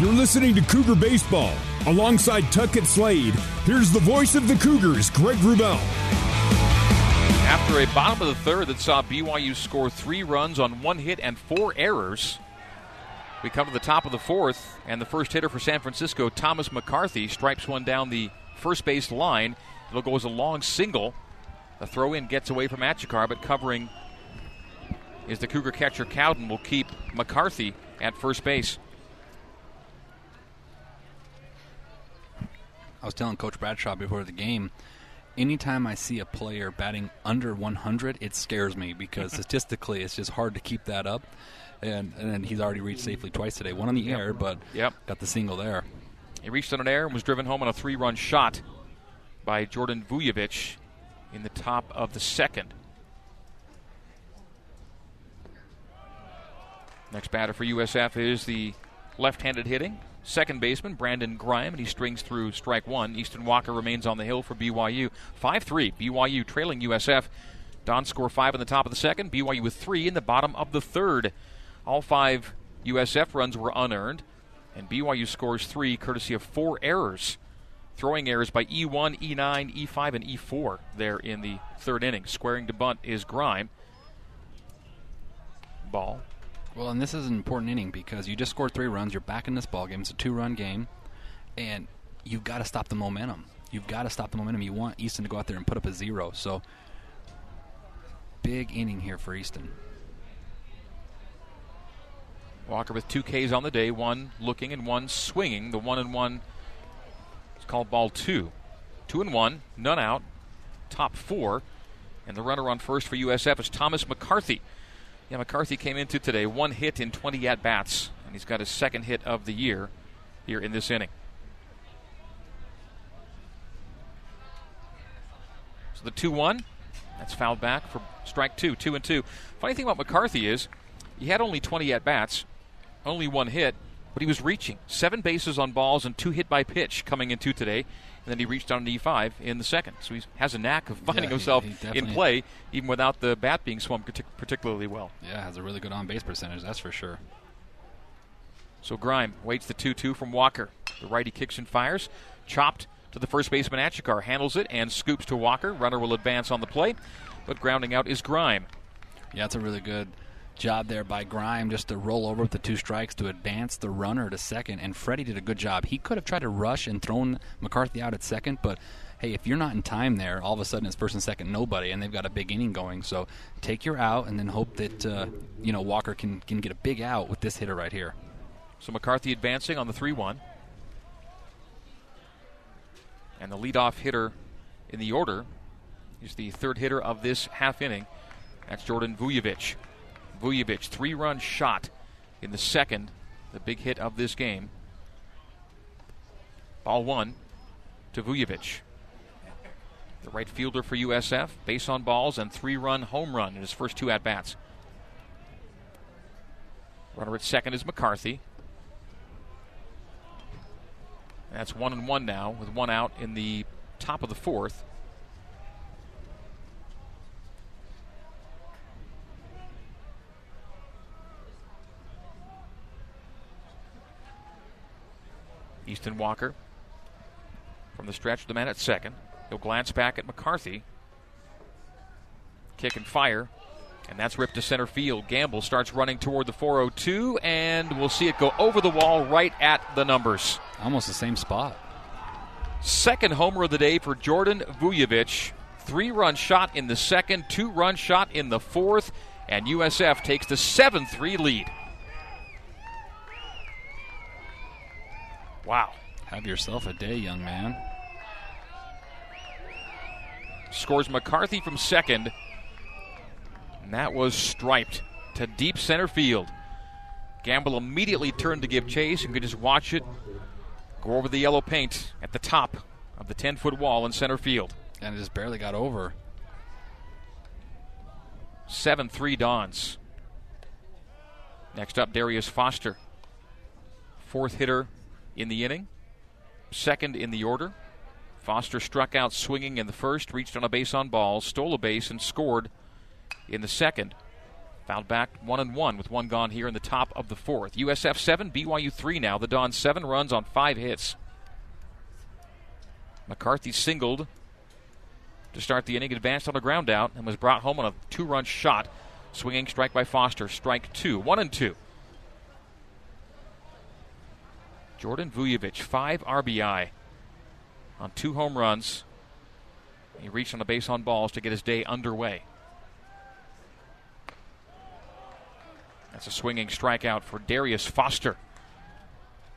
You're listening to Cougar Baseball. Alongside Tuckett Slade, here's the voice of the Cougars, Greg Wrubell. After a bottom of the third that saw BYU score three runs on one hit and four errors, we come to the top of the fourth, and the first hitter for San Francisco, Thomas McCarthy, stripes one down the first base line. It'll go as a long single. The throw in gets away from Achikar, but covering is the Cougar catcher Cowden will keep McCarthy at first base. I was telling Coach Bradshaw before the game, anytime I see a player batting under 100, it scares me because statistically it's just hard to keep that up. And, and he's already reached safely twice today. One on the air, but Yep. got the single there. He reached on an air and was driven home on a three run shot by Jordan Vujovic in the top of the second. Next batter for USF is the left handed hitting second baseman Brandon Grime, and he strings through strike one. Easton Walker remains on the hill for BYU. 5 3, BYU trailing USF. Don score five in the top of the second, BYU with three in the bottom of the third. All five USF runs were unearned, and BYU scores three courtesy of four errors. Throwing errors by E E1, E9, E5, and E4 there in the third inning. Squaring to bunt is Grime. Ball. Well, and this is an important inning because you just scored three runs. You're back in this ball game. It's a two-run game, and you've got to stop the momentum. You've got to stop the momentum. You want Easton to go out there and put up a zero. So, big inning here for Easton. Walker with two Ks on the day, one looking and one swinging. The one and one is called ball two. Two and one, none out, top four. And the runner on first for USF is Thomas McCarthy. Yeah, McCarthy came into today, one hit in 20 at bats, and he's got his second hit of the year here in this inning. So the 2 1, that's fouled back for strike two, 2 and 2. Funny thing about McCarthy is he had only 20 at bats, only one hit, but he was reaching. Seven bases on balls and two hit by pitch coming into today. And then he reached on an E5 in the second. So he has a knack of finding Yeah, himself he in play, even without the bat being swung partic- particularly well. Yeah, has a really good on-base percentage. That's for sure. So Grime waits the 2 2 from Walker. The righty kicks and fires. Chopped to the first baseman Achikar. Handles it and scoops to Walker. Runner will advance on the plate, but grounding out is Grime. Yeah, it's a really good job there by Grime just to roll over with the two strikes to advance the runner to second. And Freddie did a good job. He could have tried to rush and thrown McCarthy out at second, but hey, if you're not in time there, all of a sudden it's first and second nobody, and they've got a big inning going. So take your out and then hope that uh, you know Walker can can get a big out with this hitter right here. So McCarthy advancing on the 3 1. And the leadoff hitter in the order is the third hitter of this half inning. That's Jordan Vujovic. Vujovic, three run shot in the second, the big hit of this game. Ball one to Vujovic. The right fielder for USF, base on balls and three run home run in his first two at bats. Runner at second is McCarthy. That's one and one now, with one out in the top of the fourth. Easton Walker from the stretch, the man at second. He'll glance back at McCarthy. Kick and fire. And that's ripped to center field. Gamble starts running toward the 402, and we'll see it go over the wall right at the numbers. Almost the same spot. Second homer of the day for Jordan Vujovic. Three run shot in the second, two run shot in the fourth, and USF takes the 7 3 lead. Wow. Have yourself a day, young man. Scores McCarthy from second, and that was striped to deep center field. Gamble immediately turned to give chase and could just watch it go over the yellow paint at the top of the 10 foot wall in center field. And it just barely got over. 7 3 Dons. Next up, Darius Foster. Fourth hitter in the inning, second in the order. Foster struck out swinging in the first, reached on a base on balls, stole a base, and scored in the second. Fouled back one and one with one gone here in the top of the fourth. USF seven, BYU three now. The Dons seven runs on five hits. McCarthy singled to start the inning, advanced on a ground out, and was brought home on a two run shot. Swinging strike by Foster. Strike two. One and two. Jordan Vujovic, five RBI on two home runs. He reached on a base on balls to get his day underway. That's a swinging strikeout for Darius Foster.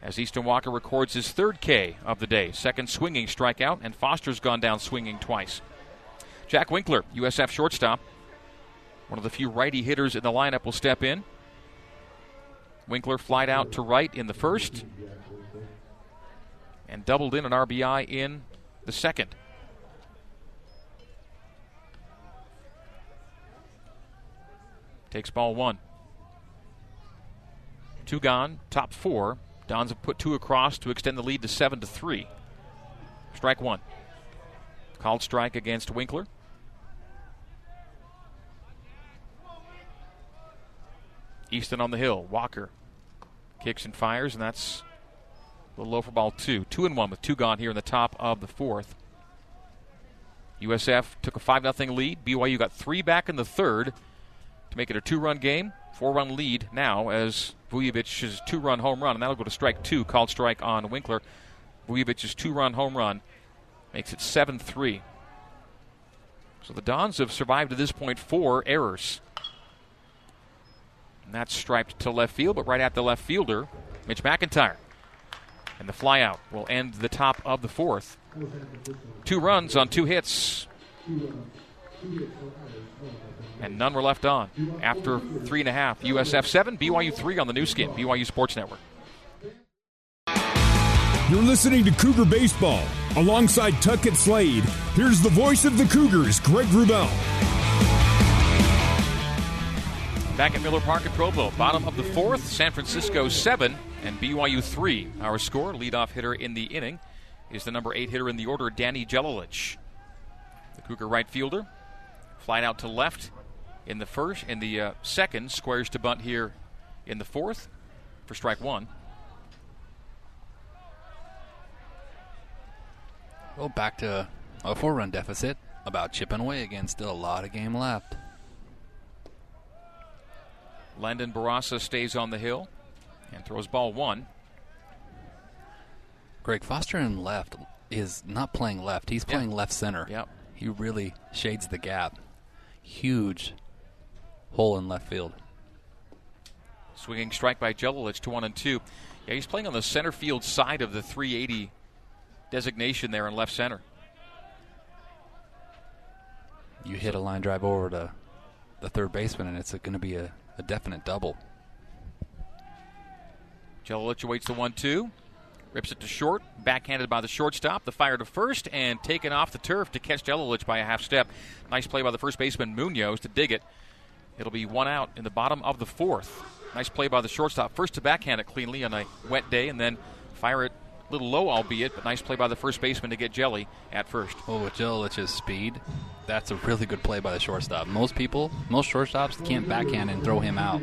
As Easton Walker records his third K of the day, second swinging strikeout, and Foster's gone down swinging twice. Jack Winkler, USF shortstop, one of the few righty hitters in the lineup, will step in. Winkler flied out to right in the first and doubled in an RBI in the second. Takes ball one. Two gone, top four. Dons have put two across to extend the lead to seven to three. Strike one. Called strike against Winkler. Easton on the hill. Walker kicks and fires, and that's little low for ball two. Two and one with two gone here in the top of the fourth. USF took a 5 0 lead. BYU got three back in the third to make it a two run game. Four run lead now as Vujovic's two run home run, and that'll go to strike two, called strike on Winkler. Vujovic's two run home run makes it 7 3. So the Dons have survived to this point four errors. And that's striped to left field, but right at the left fielder, Mitch McIntyre. And the flyout will end the top of the fourth. Two runs on two hits. And none were left on after three and a half. USF 7, BYU 3 on the Nu Skin, BYU Sports Network. You're listening to Cougar Baseball. Alongside Tuckett Slade, here's the voice of the Cougars, Greg Wrubell. Back at Miller Park at Provo, bottom of the fourth, San Francisco 7 and BYU 3. Our score, leadoff hitter in the inning, is the number 8 hitter in the order, Danny Jelilich. The Cougar right fielder, flied out to left in the first, in the uh, second, squares to bunt here in the fourth for strike one. Well, back to a four run deficit. About chipping away again. Still a lot of game left. Landon Barassa stays on the hill and throws ball one. Greg Foster in left is not playing left. He's playing Yep. left center. Yep. He really shades the gap. Huge hole in left field. Swinging strike by Jelilich to one and two. Yeah, he's playing on the center field side of the 380 designation there in left center. You hit a line drive over to the third baseman, and it's going to be a, a definite double. Jelilich awaits the one two. Rips it to short, backhanded by the shortstop. The fire to first and taken off the turf to catch Jelilich by a half step. Nice play by the first baseman Munoz to dig it. It'll be one out in the bottom of the fourth. Nice play by the shortstop. First to backhand it cleanly on a wet day, and then fire it a little low, albeit, but nice play by the first baseman to get Jelly at first. Oh, with Jellich's speed, that's a really good play by the shortstop. Most people, most shortstops can't backhand and throw him out.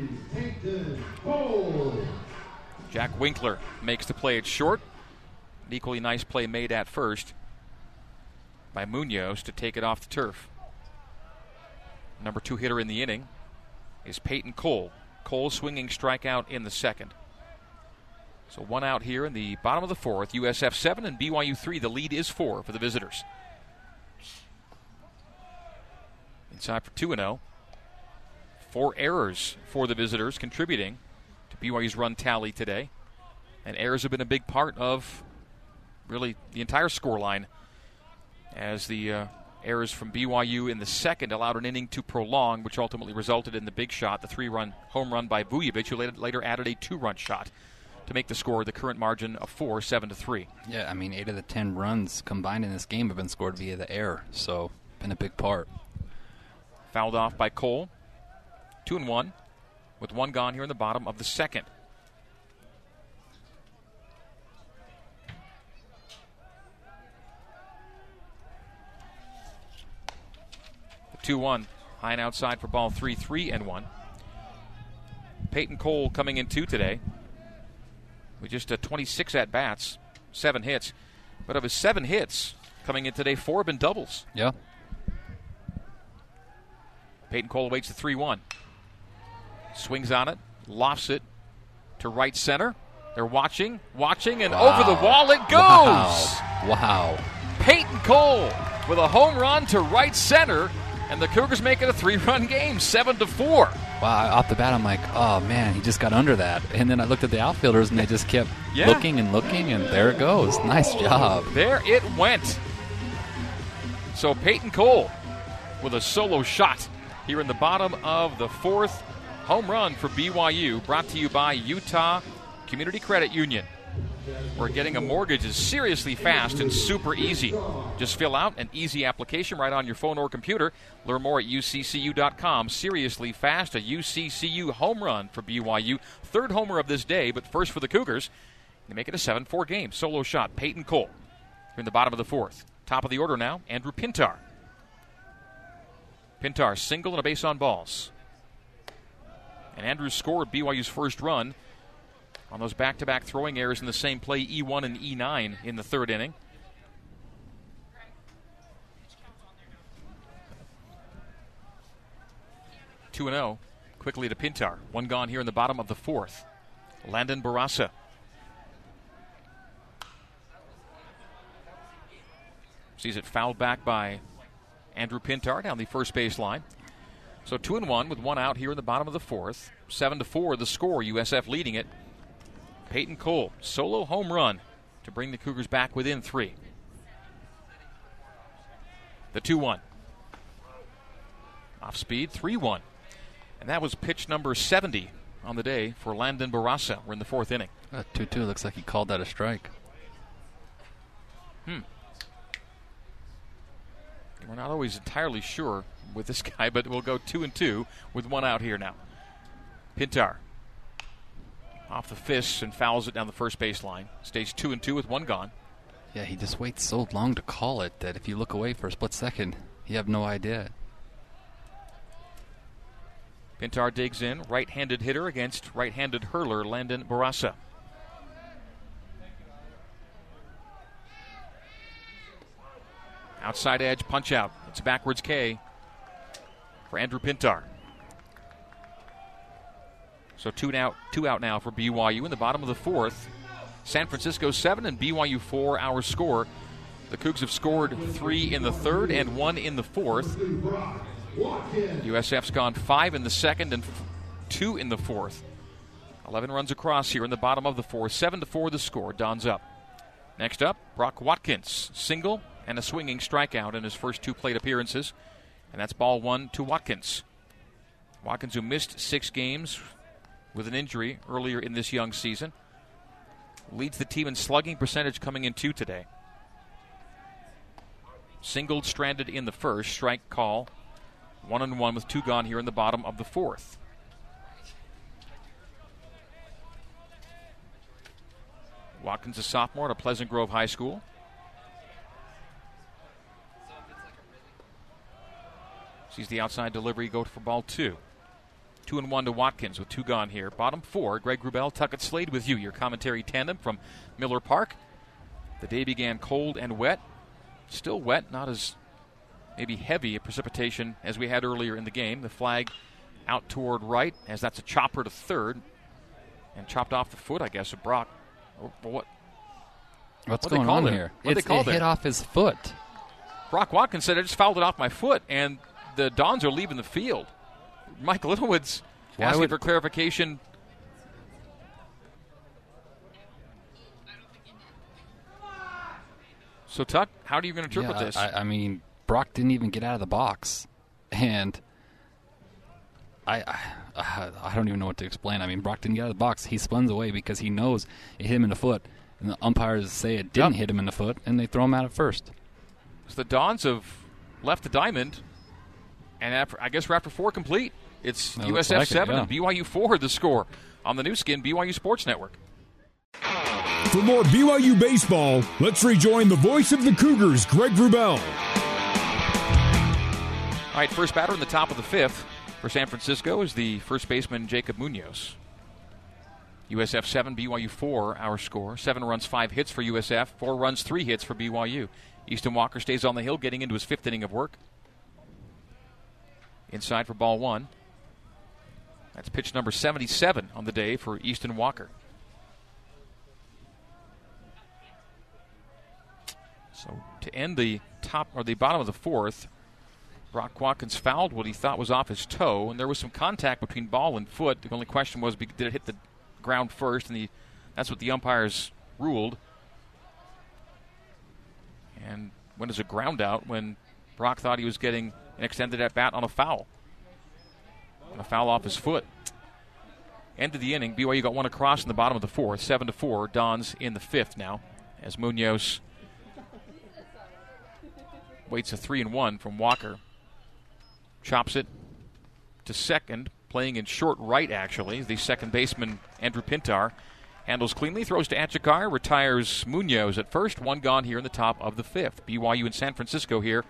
Jack Winkler makes the play at short. An equally nice play made at first by Munoz to take it off the turf. Number two hitter in the inning is Peyton Cole. Cole swinging strikeout in the second. So one out here in the bottom of the fourth. USF 7 and BYU 3. The lead is 4 for the visitors. Inside for 2 0. Four errors for the visitors, contributing BYU's run tally today. And errors have been a big part of really the entire scoreline as the uh, errors from BYU in the second allowed an inning to prolong, which ultimately resulted in the big shot, the three run home run by Vujovic, who later, later added a two run shot to make the score the current margin of four, seven to three. Yeah, I mean, eight of the ten runs combined in this game have been scored via the air, so been a big part. Fouled off by Cole. Two and one, with one gone here in the bottom of the second. The 2 1, high and outside for ball three, three and one. Peyton Cole coming in two today with just a 26 at bats, seven hits. But of his seven hits coming in today, four have been doubles. Yeah. Peyton Cole awaits the 3 1. Swings on it, lofts it to right center. They're watching, watching, and Wow. over the wall it goes. Wow. Wow. Peyton Cole with a home run to right center, and the Cougars make it a three-run game, seven to four. Wow, off the bat, I'm like, oh man, he just got under that. And then I looked at the outfielders, and they just kept Yeah. looking and looking, and there it goes. Nice job. There it went. So Peyton Cole with a solo shot here in the bottom of the fourth. Home run for BYU, brought to you by Utah Community Credit Union. Where getting a mortgage is seriously fast and super easy. Just fill out an easy application right on your phone or computer. Learn more at uccu.com. Seriously fast, a UCCU home run for BYU. Third homer of this day, but first for the Cougars. They make it a 7 4 game. Solo shot, Peyton Cole. Here in the bottom of the fourth. Top of the order now, Andrew Pintar. Pintar single and a base on balls. And Andrews scored BYU's first run on those back to back throwing errors in the same play, E1 and E9 in the third inning. Two and oh, zero, quickly to Pintar. One gone here in the bottom of the fourth. Landon Barasa. Sees it fouled back by Andrew Pintar down the first base line. So two and one with one out here in the bottom of the fourth. Seven to four the score. USF leading it. Peyton Cole solo home run to bring the Cougars back within three. The two one. Off speed, three one. And that was pitch number 70 on the day for Landon Barasa. We're in the fourth inning. Uh, 2 2 looks like he called that a strike. We're not always entirely sure with this guy, but we'll go two and two with one out here now. Pintar off the fists and fouls it down the first baseline. Stays two and two with one gone. Yeah, he just waits so long to call it that if you look away for a split second, you have no idea. Pintar digs in, right-handed hitter against right-handed hurler Landon Barasa. Outside edge punch out. It's backwards K for Andrew Pintar. So two out, two out now for BYU in the bottom of the fourth. San Francisco seven and BYU four. Our score. The Cougs have scored three in the third and one in the fourth. USF's gone five in the second and f- two in the fourth. 11 runs across here in the bottom of the fourth. 7 to 4 the score. Don's up. Next up, Brock Watkins. Single and a swinging strikeout in his first two plate appearances. And that's ball one to Watkins. Watkins, who missed six games with an injury earlier in this young season, leads the team in slugging percentage coming in two today. Singled stranded in the first, strike call one and one with two gone here in the bottom of the fourth. Watkins, a sophomore at Pleasant Grove High School. Sees the outside delivery go for ball two. Two and one to Watkins with two gone here. Bottom four, Greg Wrubell, Tuckett Slade with you. Your commentary tandem from Miller Park. The day began cold and wet. Still wet, not as maybe heavy a precipitation as we had earlier in the game. The flag out toward right as that's a chopper to third and chopped off the foot, I guess, of Brock. Oh, or what? What's What'd going on here? They It's, call it hit off his foot. Brock Watkins said, I just fouled it off my foot, and the Dons are leaving the field. Mike Littlewood's Why asking would- for clarification. So, Tuck, how are you going to interpret Yeah, this? I, I mean, Brock didn't even get out of the box, and I, I I don't even know what to explain. I mean, Brock didn't get out of the box. He spuns away because he knows it hit him in the foot, and the umpires say it didn't Yep. hit him in the foot, and they throw him out at first. So the Dons have left the diamond, and after, I guess we're after four complete. It's That USF like it, seven yeah. and BYU four. The score on the Nu Skin BYU Sports Network. For more BYU baseball, let's rejoin the voice of the Cougars, Greg Wrubell. All right, first batter in the top of the fifth. For San Francisco is the first baseman Jacob Munoz. USF 7, BYU 4, our score. Seven runs, five hits for USF, four runs, three hits for BYU. Easton Walker stays on the hill, getting into his fifth inning of work. Inside for ball one. That's pitch number 77 on the day for Easton Walker. So to end the top or the bottom of the fourth, Brock Watkins fouled what he thought was off his toe, and there was some contact between ball and foot. The only question was, did it hit the ground first? And the, that's what the umpires ruled. And when is a ground out when Brock thought he was getting extended at bat on a foul? On a foul off his foot. End of the inning, BYU got one across in the bottom of the fourth, seven to four. Dons in the fifth now, as Munoz waits a three and one from Walker. Chops it to second, playing in short right, actually. The second baseman, Andrew Pintar, handles cleanly, throws to Achikar, retires Munoz at first. One gone here in the top of the fifth. BYU in San Francisco here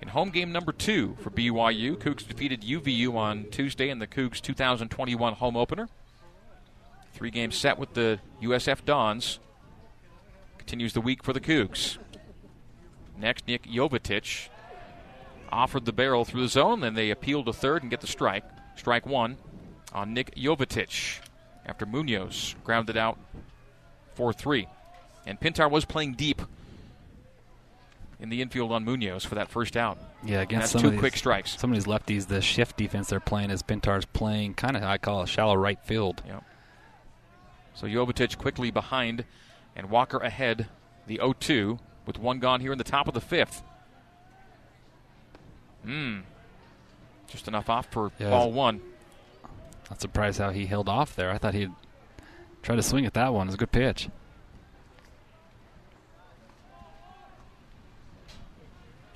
in home game number two for BYU. Cougs defeated UVU on Tuesday in the Cougs 2021 home opener. Three game set with the USF Dons. Continues the week for the Cougs. Next, Nick Jovetic offered the barrel through the zone, then they appealed to third and get the strike. Strike one on Nick Jovetic after Munoz grounded out 4 3. And Pintar was playing deep in the infield on Munoz for that first out. Yeah, against two some of quick strikes. Some of these lefties, the shift defense they're playing is Pintar's playing kind of I call a shallow right field. Yeah. So Jovetic quickly behind, and Walker ahead, the 0 2, with one gone here in the top of the fifth. Hmm. Just enough off for Yeah. ball one. Not surprised how he held off there. I thought he'd try to swing at that one. It was a good pitch.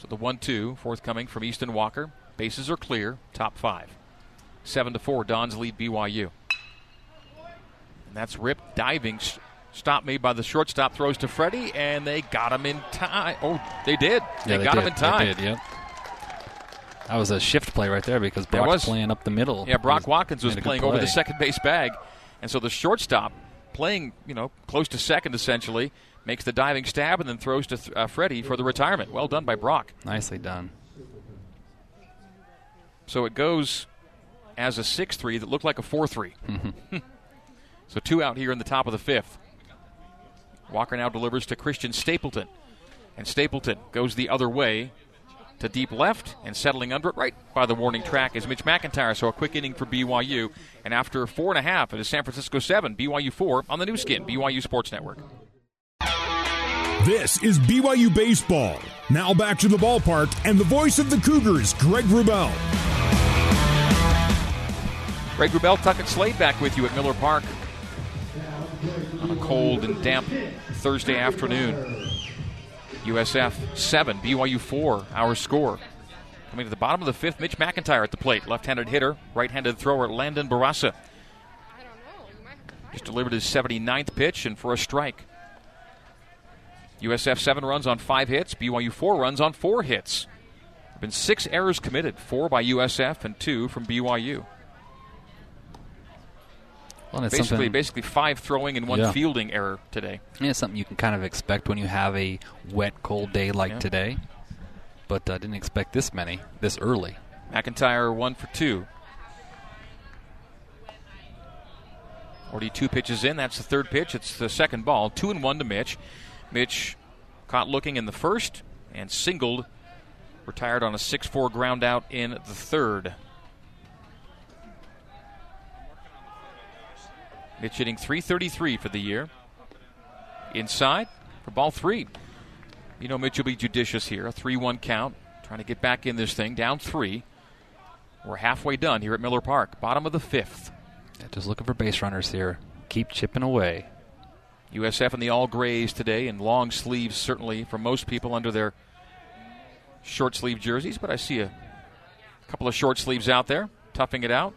So the 1 2 forthcoming from Easton Walker. Bases are clear, top five. 7 to 4, Dons lead BYU. And that's Rip diving. Stop made by the shortstop, throws to Freddie, and they got him in time. Oh, they did. Yeah, they, got did. him in time. They did, yep. That was a shift play right there because Brock was. playing up the middle. Yeah, Brock He Watkins was made a good playing over the second base bag, and so the shortstop, playing you know close to second essentially, makes the diving stab and then throws to th- uh, Freddie for the retirement. Well done by Brock. Nicely done. So it goes as a 6-3 that looked like a 4-3. so two out here in the top of the fifth. Walker now delivers to Christian Stapleton, and Stapleton goes the other way to deep left and settling under it right by the warning track is Mitch McIntyre. So a quick inning for BYU. And after four and a half, it is San Francisco 7, BYU 4 on the Nu Skin, BYU Sports Network. This is BYU Baseball. Now back to the ballpark and the voice of the Cougars, Greg Wrubell. Greg Wrubell, Tuckett Slade back with you at Miller Park on a cold and damp Thursday afternoon. USF 7, BYU 4, our score. Coming to the bottom of the fifth, Mitch McIntyre at the plate. Left handed hitter, right handed thrower, Landon Barasa. Just delivered his 79th pitch and for a strike. USF 7 runs on 5 hits, BYU 4 runs on 4 hits. There have been 6 errors committed, 4 by USF and 2 from BYU. Well, it's Basically, basically five throwing and one Yeah. fielding error today. yeah, it's something you can kind of expect when you have a wet, cold day like Yeah. today. But I didn't expect this many this early. McIntyre one for two. Already two pitches in. That's the third pitch. It's the second ball. Two and one to Mitch. Mitch caught looking in the first and singled. Retired on a 6 4 ground out in the third. Mitch hitting 333 for the year. Inside for ball three. You know, Mitch will be judicious here. A 3 1 count. Trying to get back in this thing. Down three. We're halfway done here at Miller Park. Bottom of the fifth. Yeah, just looking for base runners here. Keep chipping away. USF in the all grays today and long sleeves, certainly for most people under their short sleeve jerseys. But I see a couple of short sleeves out there, toughing it out.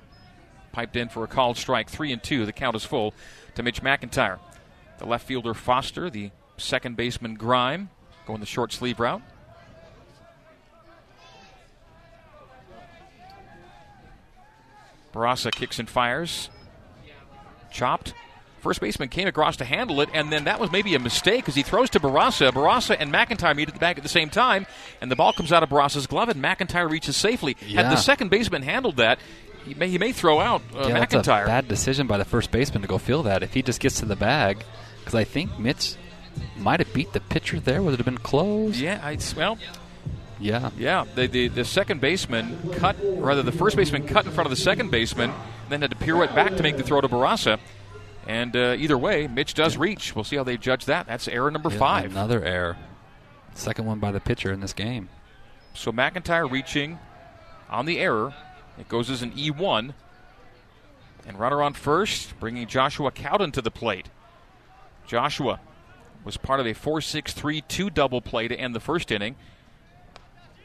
Piped in for a called strike. Three and two. The count is full to Mitch McIntyre. The left fielder Foster, the second baseman Grime, going the short sleeve route. Barassa kicks and fires. Chopped. First baseman came across to handle it, and then that was maybe a mistake because he throws to Barassa. Barassa and McIntyre meet at the back at the same time, and the ball comes out of Barassa's glove, and McIntyre reaches safely. Yeah. Had the second baseman handled that, he may, he may throw out uh, yeah, that's a McIntyre. bad decision by the first baseman to go feel that. If he just gets to the bag, because I think Mitch might have beat the pitcher there. Would it have been close? yeah, I, well, Yeah. yeah. The, the the second baseman cut, rather, the first baseman cut in front of the second baseman, then had to pirouette back to make the throw to Barassa. And uh, either way, Mitch does reach. We'll see how they judge that. That's error number Yeah, five. Another error. Second one by the pitcher in this game. So McIntyre reaching on the error. It goes as an E1. And runner on first, bringing Joshua Cowden to the plate. Joshua was part of a 4 6 3 2 double play to end the first inning,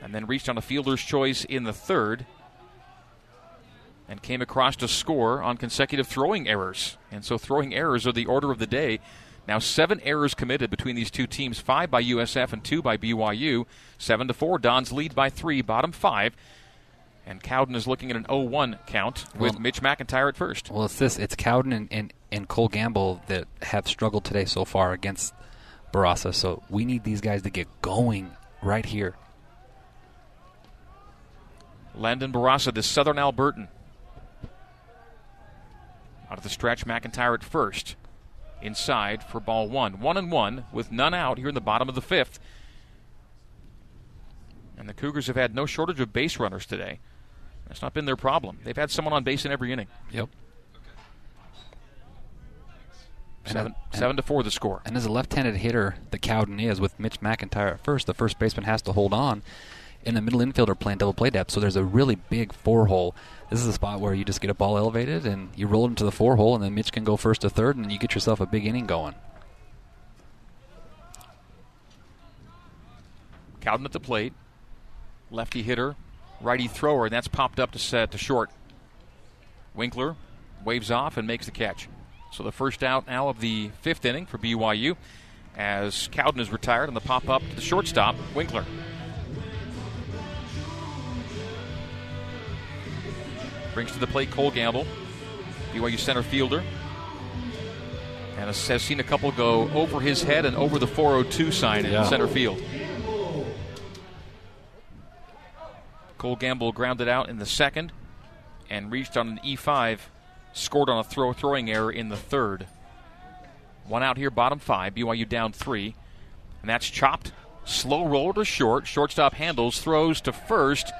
and then reached on a fielder's choice in the third, and came across to score on consecutive throwing errors. And so throwing errors are the order of the day. Now seven errors committed between these two teams, five by USF and two by BYU. Seven to four. Don's lead by three, bottom five. And Cowden is looking at an 0-1 count with Well- Mitch McIntyre at first. Well, it's this. It's Cowden and, and, and Cole Gamble that have struggled today so far against Barassa. So we need these guys to get going right here. Landon Barassa, the Southern Albertan. Out of the stretch, McIntyre at first. Inside for ball one. One and one with none out here in the bottom of the fifth. And the Cougars have had no shortage of base runners today. That's not been their problem. They've had someone on base in every inning. Yep. Seven, and- seven to four the score. And as a left-handed hitter, the Cowden is with Mitch McIntyre at first. The first baseman has to hold on, and the middle infielder playing double play depth. So there's a really big four hole. This is a spot where you just get a ball elevated and you roll it into the four hole, and then Mitch can go first to third, and you get yourself a big inning going. Cowden at the plate. Lefty hitter, righty thrower, and that's popped up to set to short. Winkler waves off and makes the catch. So the first out now of the fifth inning for BYU as Cowden is retired on the pop up to the shortstop, Winkler. Brings to the plate Cole Gamble, BYU center fielder. And has seen a couple go over his head and over the 402 sign in Yeah. center field. Cole Gamble grounded out in the second and reached on an E5, scored on a throw throwing error in the third. One out here, bottom five. BYU down three, and that's chopped. Slow roller to short. Shortstop handles, throws to first,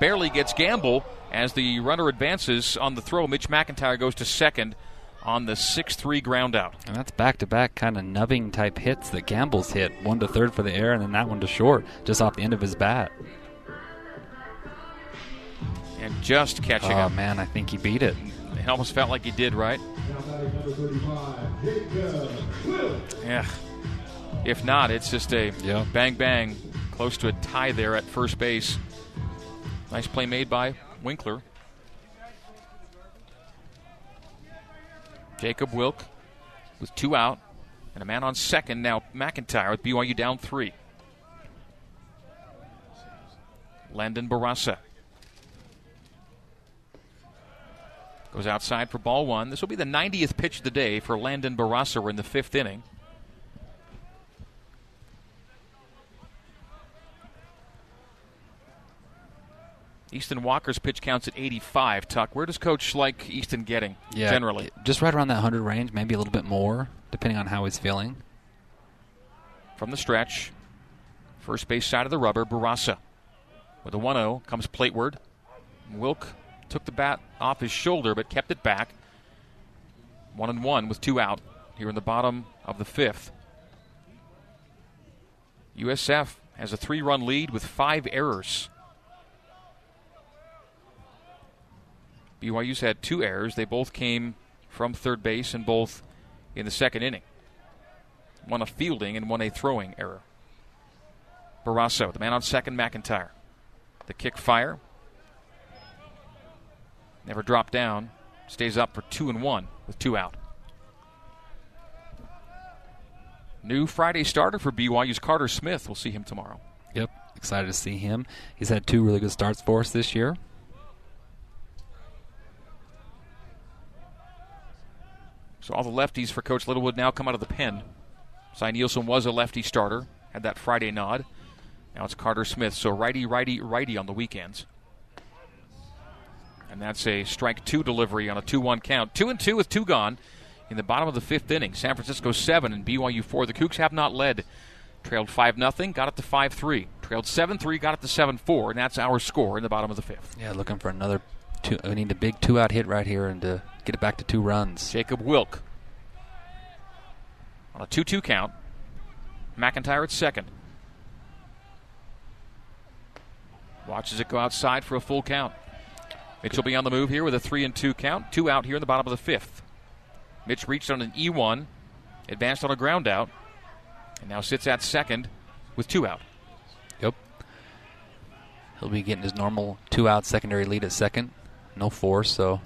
barely gets Gamble as the runner advances on the throw. Mitch McIntyre goes to second on the 6-3 ground out. And that's back-to-back kind of nubbing type hits that Gamble's hit. One to third for the air, and then that one to short, just off the end of his bat. And just catching Oh up. man, I think he beat it. It almost felt like he did, right? Yeah. If not, it's just a Yeah. bang bang, close to a tie there at first base. Nice play made by Winkler. Jacob Wilk with two out and a man on second. Now McIntyre with BYU down three. Landon Barassa Goes outside for ball one. This will be the 90th pitch of the day for Landon Barassa. In the fifth inning. Easton Walker's pitch counts at 85. Tuck, where does Coach like Easton getting generally? just right around that hundred range, maybe a little bit more, depending on how he's feeling. From the stretch, first base side of the rubber, Barassa. With a 1 0 comes plateward. Wilk took the bat off his shoulder but kept it back. One and one with two out here in the bottom of the fifth. USF has a three run lead with five errors. BYU's had two errors. They both came from third base and both in the second inning. One a fielding and one a throwing error. Barrasso, the man on second, McIntyre. The kick fire. Never dropped down. Stays up for two and one with two out. New Friday starter for BYU's Carter Smith. We'll see him tomorrow. Yep, excited to see him. He's had two really good starts for us this year. So all the lefties for Coach Littlewood now come out of the pen. Cy Nielsen was a lefty starter, had that Friday nod. Now it's Carter Smith. So righty, righty, righty on the weekends. And that's a strike two delivery on a 2 1 count. 2 and 2 with two gone in the bottom of the fifth inning. San Francisco 7 and BYU 4. The Cougs have not led. Trailed 5 0, got it to 5 3. Trailed 7 3, got it to 7 4. And that's our score in the bottom of the fifth. Yeah, looking for another two. We need a big two out hit right here and to get it back to two runs. Jacob Wilk on a 2 2 count. McIntyre at second. Watches it go outside for a full count. Mitch will be on the move here with a 3 and 2 count. Two out here in the bottom of the fifth. Mitch reached on an E1, advanced on a ground out, and now sits at second with two out. Yep. He'll be getting his normal two out secondary lead at second. No force, so.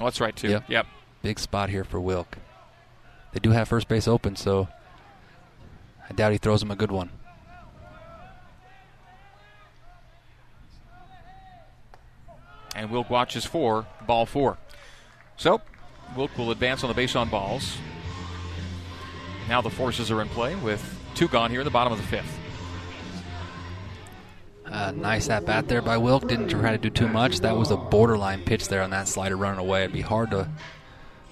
Oh, that's right, too. Yep. yep. Big spot here for Wilk. They do have first base open, so I doubt he throws him a good one. And Wilk watches for ball four. So, Wilk will advance on the base on balls. Now the forces are in play with two gone here in the bottom of the fifth. Uh, nice at bat there by Wilk. Didn't try to do too much. That was a borderline pitch there on that slider running away. It'd be hard to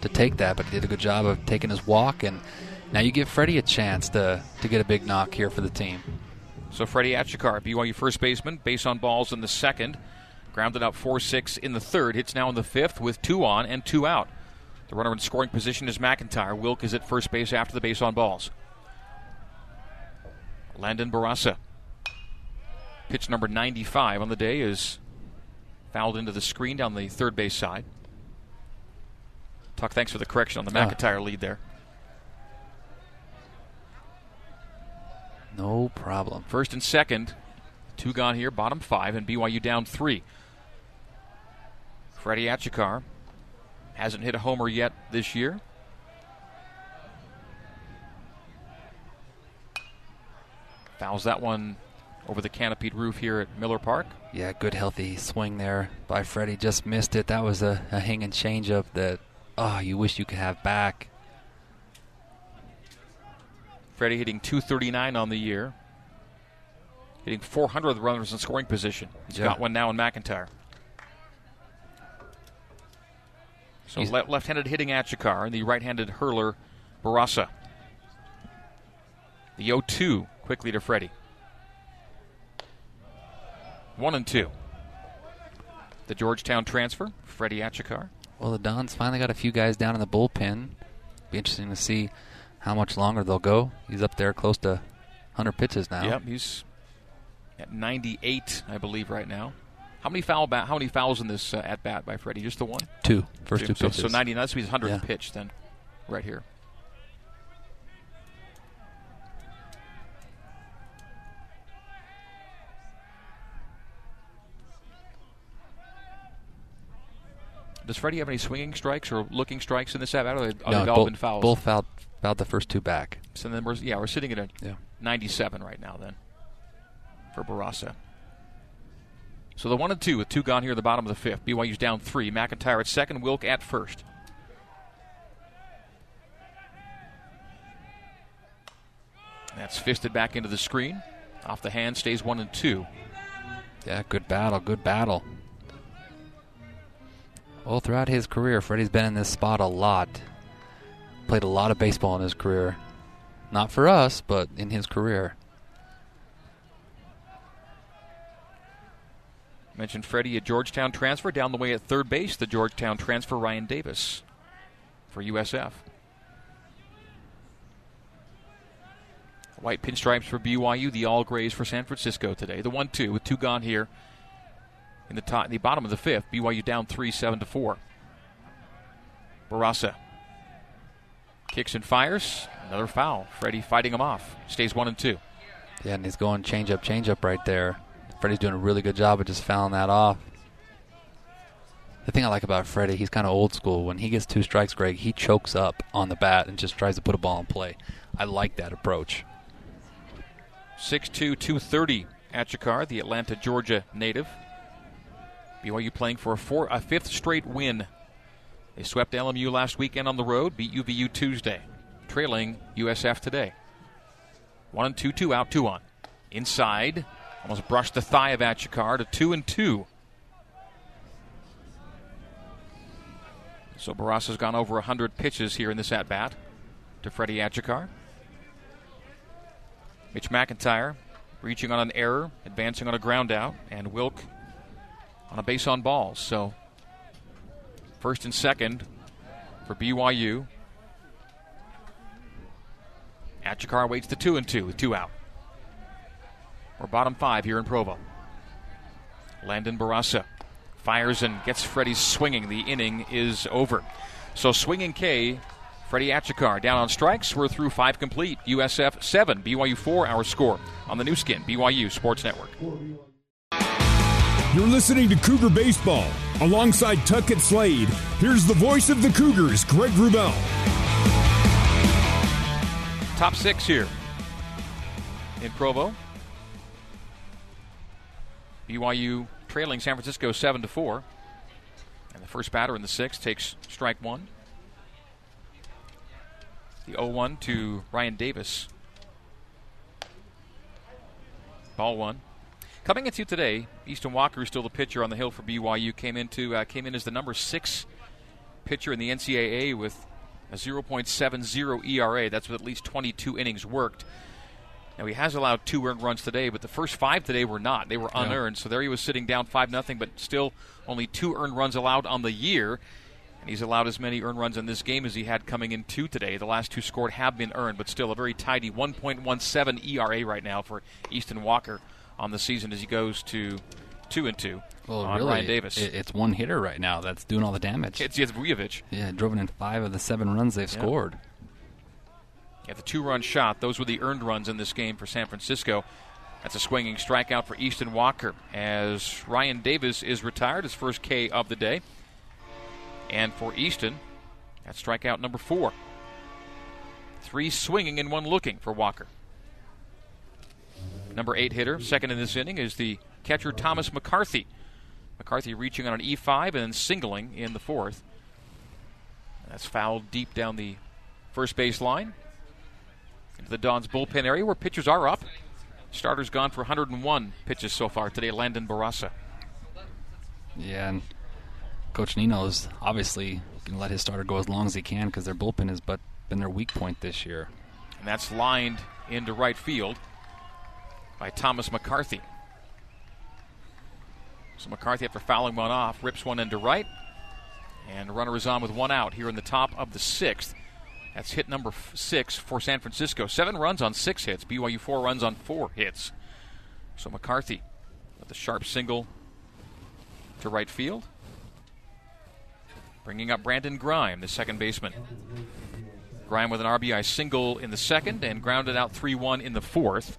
to take that, but he did a good job of taking his walk. And now you give Freddie a chance to to get a big knock here for the team. So Freddie Achikar, BYU first baseman, base on balls in the second, grounded out 4-6 in the third. Hits now in the fifth with two on and two out. The runner in scoring position is McIntyre. Wilk is at first base after the base on balls. Landon Barassa. Pitch number 95 on the day is fouled into the screen down the third base side. Tuck, thanks for the correction on the ah. McIntyre lead there. No problem. First and second, two gone here, bottom five, and BYU down three. Freddie Achikar hasn't hit a homer yet this year. Fouls that one over the canopied roof here at Miller Park. Yeah, good healthy swing there by Freddie. Just missed it. That was a, a hanging changeup that, oh, you wish you could have back. Freddie hitting 239 on the year. Hitting 400 of the runners in scoring position. He's Yeah. got one now in McIntyre. So le- left-handed hitting Achikar and the right-handed hurler Barassa. The 0-2 quickly to Freddie. One and two. The Georgetown transfer, Freddie Achikar. Well, the Dons finally got a few guys down in the bullpen. Be interesting to see how much longer they'll go. He's up there close to 100 pitches now. Yep, he's at 98, I believe, right now. How many foul ba- How many fouls in this uh, at bat by Freddie? Just the one. Two. First two so, pitches. so 99. That's his 100th Yeah. pitch then, right here. Does Freddie have any swinging strikes or looking strikes in this at bat? Or are they, are no, they all both, been fouls? both fouled, fouled the first two back. So then we're yeah we're sitting at a Yeah. 97 right now then for Barassa. So the one and two with two gone here at the bottom of the fifth. BYU's down three. McIntyre at second. Wilk at first. That's fisted back into the screen. Off the hand stays one and two. Yeah, good battle, good battle. Well, throughout his career, Freddie's been in this spot a lot. Played a lot of baseball in his career. Not for us, but in his career. Mentioned Freddie, a Georgetown transfer down the way at third base. The Georgetown transfer Ryan Davis for USF. White pinstripes for BYU, the all grays for San Francisco today. The one-two with two gone here in the top, in the bottom of the fifth. BYU down three, seven to four. Barassa kicks and fires. Another foul. Freddie fighting him off. Stays one and two. Yeah, and he's going change up, change up right there. Freddie's doing a really good job of just fouling that off. The thing I like about Freddie, he's kind of old school. When he gets two strikes, Greg, he chokes up on the bat and just tries to put a ball in play. I like that approach. 6'2", 230 Achikar, the Atlanta, Georgia native. BYU playing for a, four, a fifth straight win They swept LMU last weekend on the road, beat UVU Tuesday, trailing USF today. One and two, two out, two on. Inside, almost brushed the thigh of Achikar to two and two. So Barrasa's gone over 100 pitches here in this at bat to Freddie Achikar. Mitch McIntyre reaching on an error, advancing on a ground out, and Wilk on a base on balls. So first and second for BYU. Achikar waits the two and two with two out. We're bottom five here in Provo. Landon Barasa fires and gets Freddie swinging. The inning is over. So swinging K, Freddie Achikar down on strikes. We're through five complete. USF seven, BYU four. Our score on the Nu Skin BYU Sports Network. You're listening to Cougar Baseball. Alongside Tuckett Slade, here's the voice of the Cougars, Greg Wrubell. Top six here in Provo. BYU trailing San Francisco 7 to 4. And the first batter in the sixth takes strike one. The 0 1 to Ryan Davis. Ball one. Coming into today, Easton Walker is still the pitcher on the hill for BYU. Came into uh, came in as the number six pitcher in the NCAA with a 0.70 ERA. That's with at least 22 innings worked. Now he has allowed two earned runs today, but the first five today were not. They were unearned. Yeah. So there he was sitting down five nothing, but still only two earned runs allowed on the year. And he's allowed as many earned runs in this game as he had coming in two today. The last two scored have been earned, but still a very tidy 1.17 ERA right now for Easton Walker on the season as he goes to two and two. Well, on really, Ryan Davis. It, it's one hitter right now that's doing all the damage. It's, it's Vujovic. Yeah, driven in five of the seven runs they've yeah. scored. Yeah, the two-run shot. Those were the earned runs in this game for San Francisco. That's a swinging strikeout for Easton Walker as Ryan Davis is retired, his first K of the day. And for Easton, that's strikeout number four. Three swinging and one looking for Walker. Number eight hitter, second in this inning, is the catcher Thomas McCarthy. McCarthy reaching on an E5 and then singling in the fourth. That's fouled deep down the first base line into the Dons bullpen area where pitchers are up. Starters gone for 101 pitches so far today. Landon Barasa. Yeah, and Coach Nino's obviously going to let his starter go as long as he can because their bullpen has but been their weak point this year. And that's lined into right field by Thomas McCarthy. So McCarthy, after fouling one off, rips one into right. And runner is on with one out here in the top of the sixth. That's hit number f- six for San Francisco. Seven runs on six hits. BYU four runs on four hits. So McCarthy with a sharp single to right field. Bringing up Brandon Grime, the second baseman. Grime with an RBI single in the second and grounded out 3 1 in the fourth.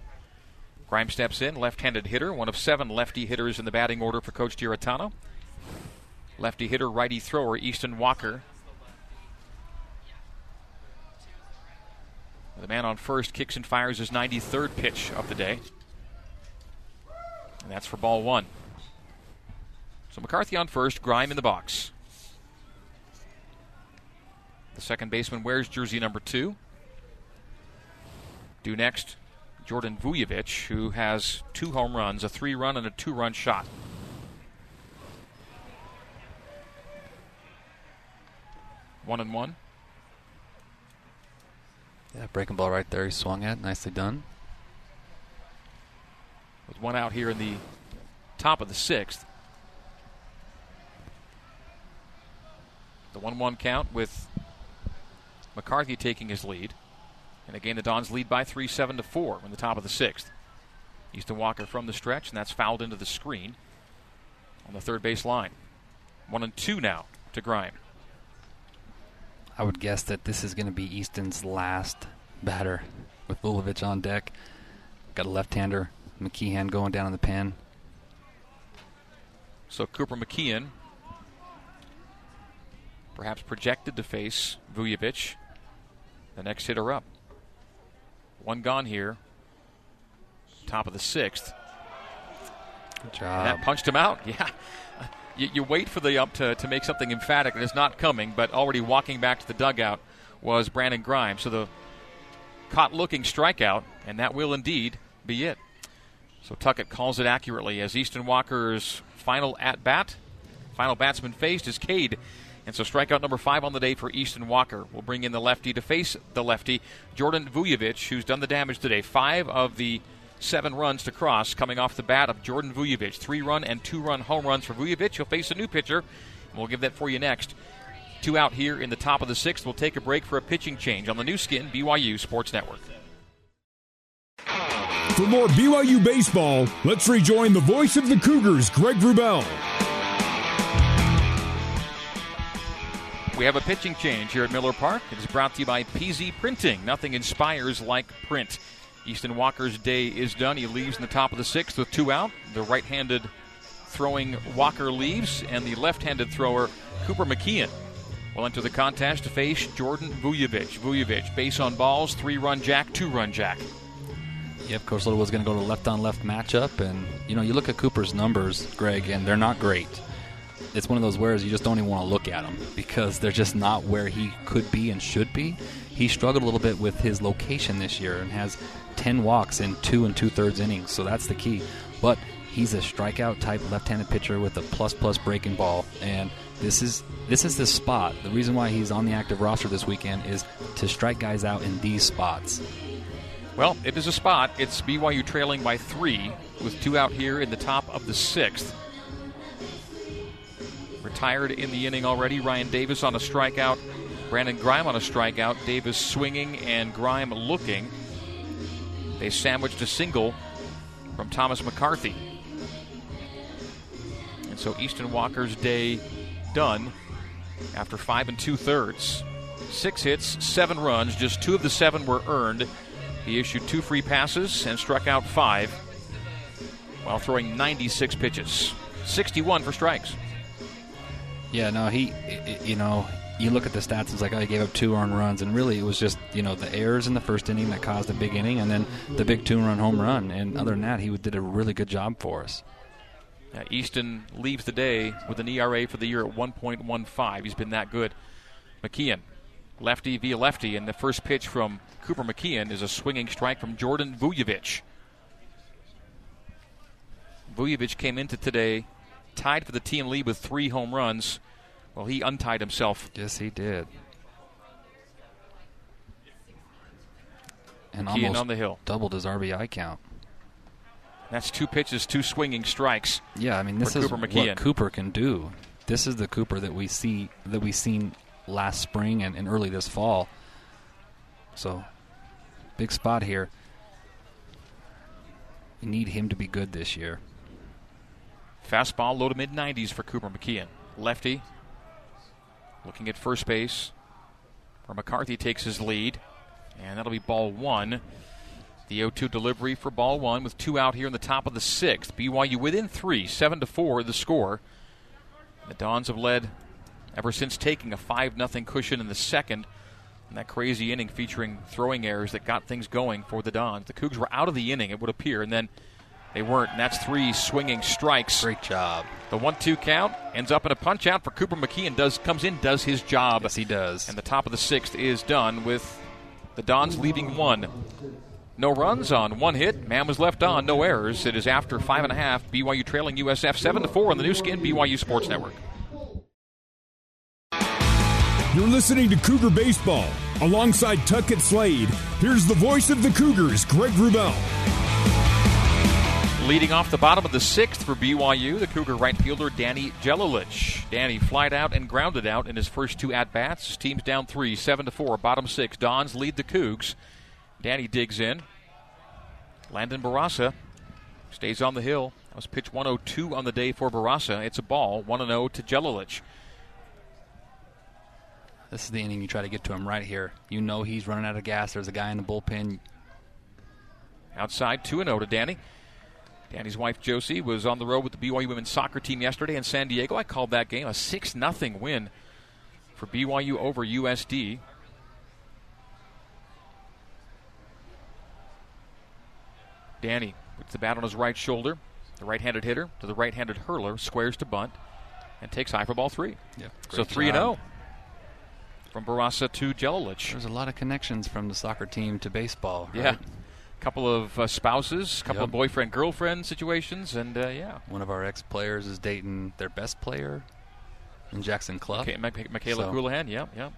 Grime steps in, left handed hitter, one of seven lefty hitters in the batting order for Coach Giarratano. Lefty hitter, righty thrower, Easton Walker. The man on first kicks and fires his 93rd pitch of the day. And that's for ball one. So McCarthy on first, Grime in the box. The second baseman wears jersey number two. Due next, Jordan Vujovic, who has two home runs, a three run and a two run shot. One and one. Yeah, breaking ball right there. He swung at. Nicely done. With one out here in the top of the sixth. The 1 1 count with McCarthy taking his lead. And again, the Dons lead by 3 7 to 4 in the top of the sixth. Easton Walker from the stretch, and that's fouled into the screen on the third base line. One and two now to Grime. I would guess that this is going to be Easton's last batter with Vujovic on deck. Got a left hander, McKeon going down in the pen. So Cooper McKeon, perhaps projected to face Vujovic, the next hitter up. One gone here. Top of the sixth. Good job. And that punched him out. Yeah. you, you wait for the up to, to make something emphatic, and it's not coming, but already walking back to the dugout was Brandon Grimes. So the caught looking strikeout, and that will indeed be it. So Tuckett calls it accurately as Easton Walker's final at bat, final batsman faced is Cade. And so strikeout number five on the day for Easton Walker. We'll bring in the lefty to face the lefty, Jordan Vujovic, who's done the damage today. Five of the seven runs to cross coming off the bat of Jordan Vujovic. Three run and two run home runs for Vujovic. He'll face a new pitcher, and we'll give that for you next. Two out here in the top of the sixth. We'll take a break for a pitching change on the Nu Skin BYU Sports Network. For more BYU baseball, let's rejoin the voice of the Cougars, Greg Wrubell. We have a pitching change here at Miller Park. It is brought to you by PZ Printing. Nothing inspires like print. Easton Walker's day is done. He leaves in the top of the sixth with two out. The right handed throwing Walker leaves, and the left handed thrower, Cooper McKeon, will enter the contest to face Jordan Vujovic. Vujovic, base on balls, three run jack, two run jack. Yep, Coach Little was going to go to left on left matchup, and you know you look at Cooper's numbers, Greg, and they're not great. It's one of those whereas you just don't even want to look at them because they're just not where he could be and should be. He struggled a little bit with his location this year and has 10 walks in two and two thirds innings, so that's the key. But he's a strikeout type left-handed pitcher with a plus plus breaking ball, and this is this is the spot. The reason why he's on the active roster this weekend is to strike guys out in these spots. Well, it is a spot. It's BYU trailing by three with two out here in the top of the sixth. Retired in the inning already. Ryan Davis on a strikeout. Brandon Grime on a strikeout. Davis swinging and Grime looking. They sandwiched a single from Thomas McCarthy. And so Easton Walker's day done after five and two thirds. Six hits, seven runs, just two of the seven were earned. He issued two free passes and struck out five while throwing 96 pitches, 61 for strikes. Yeah, no, he, you know, you look at the stats, it's like, oh, he gave up two earned runs, and really it was just, you know, the errors in the first inning that caused the big inning, and then the big two run home run. And other than that, he did a really good job for us. Uh, Easton leaves the day with an ERA for the year at 1.15. He's been that good. McKeon, lefty via lefty, and the first pitch from Cooper McKeon is a swinging strike from Jordan Vujovic. Vujovic came into today tied for the team lead with three home runs. Well, he untied himself. Yes, he did. And almost on the hill. doubled his RBI count. That's two pitches, two swinging strikes. Yeah, I mean this is Cooper McKeon. what Cooper can do. This is the Cooper that we see that we seen last spring and, and early this fall. So, big spot here. You need him to be good this year. Fastball low to mid 90s for Cooper McKeon. Lefty looking at first base where McCarthy takes his lead. And that'll be ball one. The 0 2 delivery for ball one with two out here in the top of the sixth. BYU within three, 7 to 4 the score. The Dons have led ever since taking a 5 0 cushion in the second. And that crazy inning featuring throwing errors that got things going for the Dons. The Cougs were out of the inning, it would appear, and then they weren't. And that's three swinging strikes. Great job. The one-two count ends up in a punch out for Cooper McKeon. Does comes in, does his job, Yes, he does. and the top of the sixth is done with the Dons leaving one. No runs on one hit. Man was left on. No errors. It is after five and a half. BYU trailing USF seven to four on the Nu Skin BYU Sports Network. You're listening to Cougar Baseball. Alongside Tuckett Slade, here's the voice of the Cougars, Greg Wrubell. Leading off the bottom of the sixth for BYU, the Cougar right fielder Danny Jelilich. Danny flied out and grounded out in his first two at bats. His team's down three, seven to four. Bottom six. Dons lead the Cougs. Danny digs in. Landon Barasa stays on the hill. That was pitch 102 on the day for Barasa. It's a ball, 1 0 to Jelilich. This is the inning you try to get to him right here. You know he's running out of gas. There's a guy in the bullpen. Outside, 2 0 to Danny. Danny's wife Josie was on the road with the BYU women's soccer team yesterday in San Diego. I called that game a 6 0 win for BYU over USD. Danny puts the bat on his right shoulder. The right handed hitter to the right handed hurler squares to bunt. and takes high for ball three. Yeah, so 3 and 0 from Barassa to Jelilich. There's a lot of connections from the soccer team to baseball. Right? Yeah. Couple of uh, spouses, couple Yep. of boyfriend girlfriend situations, and uh, yeah. One of our ex players is dating their best player in Jackson Clough. Okay, Mic- Michaela So- Houlihan, yep, yep.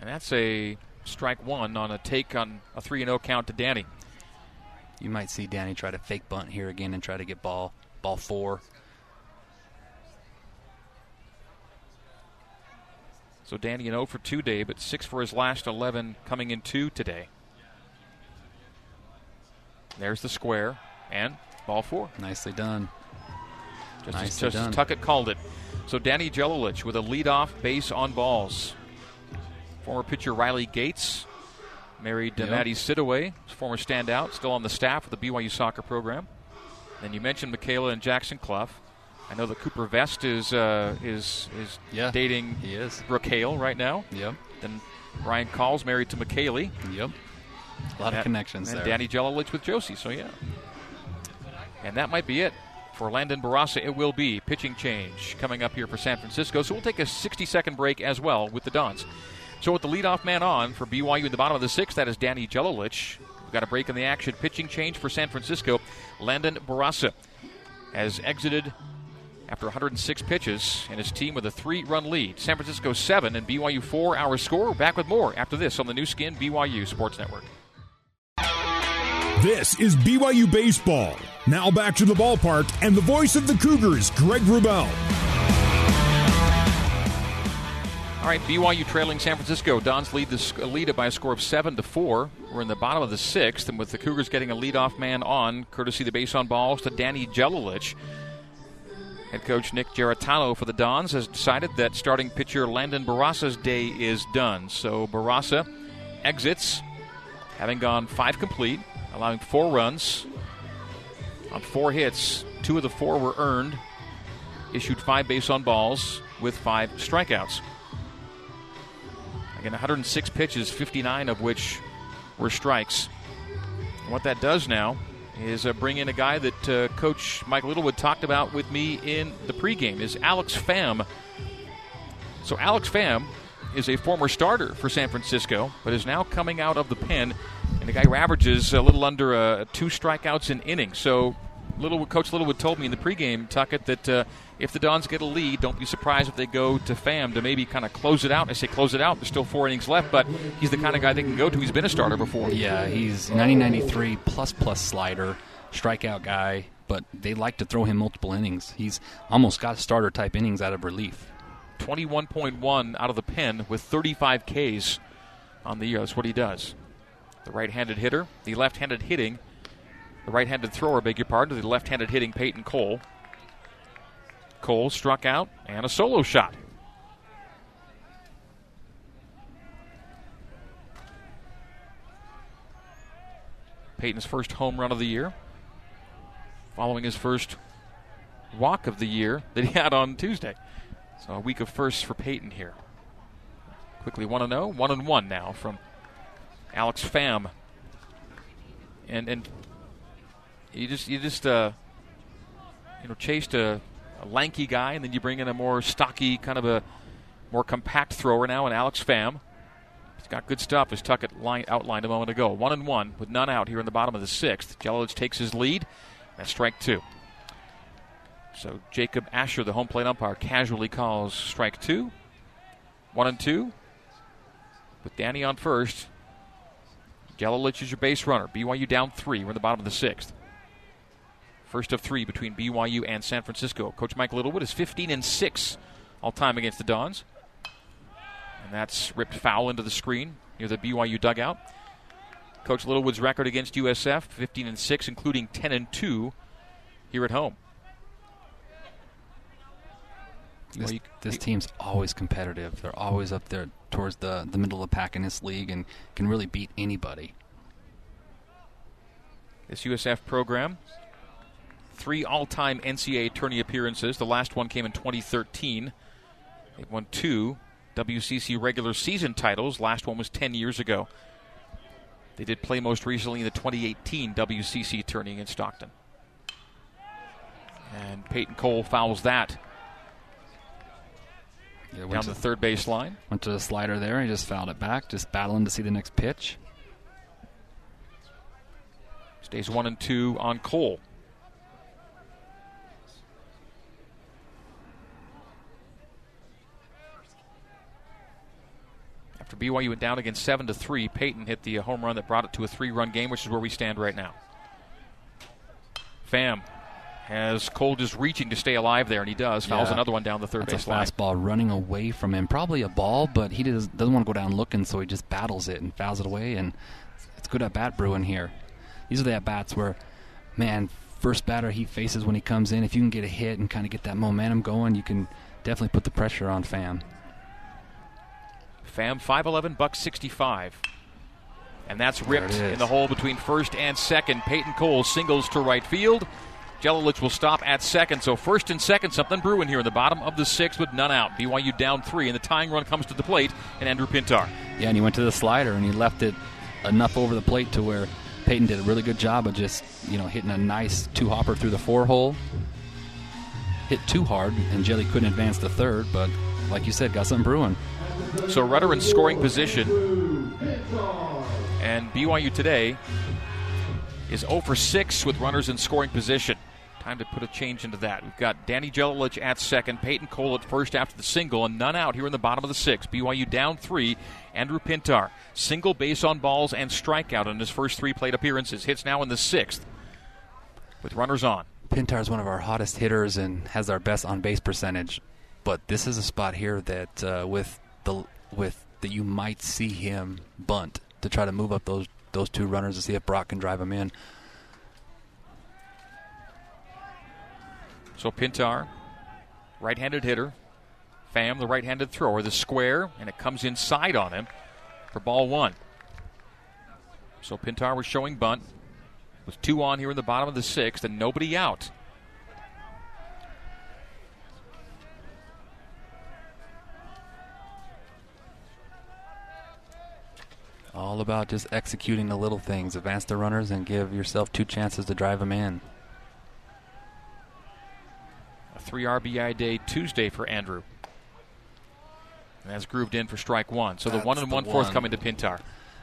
And that's a strike one on a take on a 3 and 0 count to Danny. You might see Danny try to fake bunt here again and try to get ball ball four. So Danny an 0 for 2 day, but 6 for his last 11 coming in 2 today. There's the square and ball 4. Nicely done. Just, Nicely as, just done. Tuckett called it. So Danny Jelilich with a leadoff base on balls. Former pitcher Riley Gates, married Yep. Maddie Sidaway, former standout, still on the staff of the BYU soccer program. Then you mentioned Michaela and Jackson Clough. I know that Cooper Vest is uh, is is Yeah, dating He is. Brooke Hale right now. Yep. Then Ryan Call's married to McKaylee. Yep. A lot That- of connections and there. Danny Jelilich with Josie, so yeah. And that might be it for Landon Barassa. It will be pitching change coming up here for San Francisco. So we'll take a 60 second break as well with the Dons. So with the leadoff man on for BYU in the bottom of the sixth, that is Danny Jelilich. We've got a break in the action. Pitching change for San Francisco. Landon Barassa has exited after 106 pitches and his team with a three run lead. San Francisco 7 and BYU 4 our score. We're back with more after this on the Nu Skin BYU Sports Network. This is BYU Baseball. Now back to the ballpark and the voice of the Cougars, Greg Wrubell. All right, BYU trailing San Francisco. Dons lead the lead by a score of seven to four. We're in the bottom of the sixth, and with the Cougars getting a leadoff man on, courtesy the base on balls to Danny Jelilich. Head coach Nick Giarratano for the Dons has decided that starting pitcher Landon Barassa's day is done. So Barassa exits, having gone five complete, allowing four runs on four hits. Two of the four were earned. Issued five base on balls with five strikeouts. Again, 106 pitches, 59 of which were strikes. What that does now is uh, bring in a guy that uh, Coach Mike Littlewood talked about with me in the pregame, is Alex Pham. So Alex Pham is a former starter for San Francisco, but is now coming out of the pen, and the guy who averages a little under uh, two strikeouts an inning. So Littlewood, Coach Littlewood told me in the pregame, Tuckett, that uh, if the Dons get a lead, don't be surprised if they go to Pham to maybe kind of close it out. I say close it out. There's still four innings left, but he's the kind of guy they can go to. He's been a starter before. Yeah, he's 1993 plus plus slider, strikeout guy, but they like to throw him multiple innings. He's almost got starter type innings out of relief. 21.1 out of the pen with 35 Ks on the year. That's what he does. The right handed hitter, the left handed hitting, the right handed thrower, beg your pardon, the left handed hitting Peyton Cole. Cole struck out and a solo shot. Peyton's first home run of the year, following his first walk of the year that he had on Tuesday. So a week of firsts for Peyton here. Quickly 1 0, 1 and 1 now from Alex Pham. And and you just you just uh you know chased a, a lanky guy and then you bring in a more stocky kind of a more compact thrower now and Alex Pham. He's got good stuff as Tuckett line, outlined a moment ago. One and one with none out here in the bottom of the sixth. Jelilich takes his lead. That's strike two. So Jacob Asher, the home plate umpire, casually calls strike two. One and two. With Danny on first. Jelilich is your base runner. BYU down three. We're in the bottom of the sixth. First of three between BYU and San Francisco. Coach Mike Littlewood is 15 and 6 all time against the Dons. And that's ripped foul into the screen near the BYU dugout. Coach Littlewood's record against USF 15 and 6, including 10 and 2 here at home. This, Well, you- this you- team's always competitive. They're always up there towards the, the middle of the pack in this league and can really beat anybody. This USF program, three all time NCAA tourney appearances. The last one came in 2013. They won two WCC regular season titles. Last one was 10 years ago. They did play most recently in the 2018 WCC tourney in Stockton. And Peyton Cole fouls that Yeah, down went, the third base line. went to the slider there. He just fouled it back, just battling to see the next pitch. Stays one and two on Cole. After BYU went down again seven to three, Peyton hit the home run that brought it to a three-run game, which is where we stand right now. Pham has Cole just reaching to stay alive there, and he does. Fouls Yeah. another one down the third That's base a line. fastball running away from him. Probably a ball, but he does, doesn't want to go down looking, so he just battles it and fouls it away. And it's good at bat brewing here. These are the at bats where, man, first batter he faces when he comes in. If you can get a hit and kind of get that momentum going, you can definitely put the pressure on Pham. Pham 5'11, buck 65. And that's ripped in the hole between first and second. Peyton Cole singles to right field. Jelilich will stop at second. So first and second, something brewing here in the bottom of the sixth with none out. BYU down three, and the tying run comes to the plate, and Andrew Pintar. Yeah, and he went to the slider and he left it enough over the plate to where Peyton did a really good job of just, you know, hitting a nice two hopper through the four hole. Hit too hard, and Jelly couldn't advance the third, but like you said, got something brewing. So Rudder in scoring position. And BYU today is 0 for 6 with runners in scoring position. Time to put a change into that. We've got Danny Jelilich at second, Peyton Cole at first after the single, and none out here in the bottom of the sixth. BYU down three. Andrew Pintar, single base on balls and strikeout in his first three plate appearances. Hits now in the sixth with runners on. Pintar is one of our hottest hitters and has our best on base percentage, but this is a spot here that uh, with the with that you might see him bunt to try to move up those those two runners to see if Brock can drive him in. So Pintar, right handed hitter. Pham, the right handed thrower, the square, and it comes inside on him for ball one. So Pintar was showing bunt. With two on here in the bottom of the sixth and nobody out. All about just executing the little things, advance the runners, and give yourself two chances to drive them in. A three RBI day Tuesday for Andrew. And that's grooved in for strike one. So the That's one and the one fourth coming to Pintar.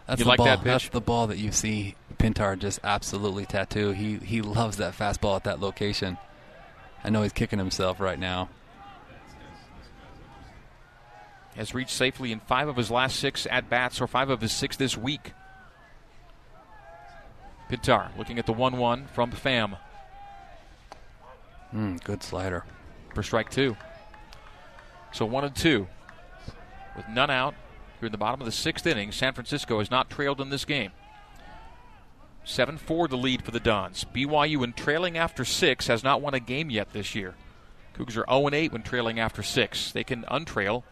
That's You the like ball. that pitch? That's the ball that you see Pintar just absolutely tattoo. He he loves that fastball at that location. I know he's kicking himself right now. Has reached safely in five of his last six at bats, or five of his six this week. Pintar looking at the 1 1 from Pham Mm, good slider. For strike two. So 1 and 2. With none out here in the bottom of the sixth inning, San Francisco has not trailed in this game. 7 4 the lead for the Dons. BYU, when trailing after six, has not won a game yet this year. Cougars are 0 8 when trailing after six. They can untrail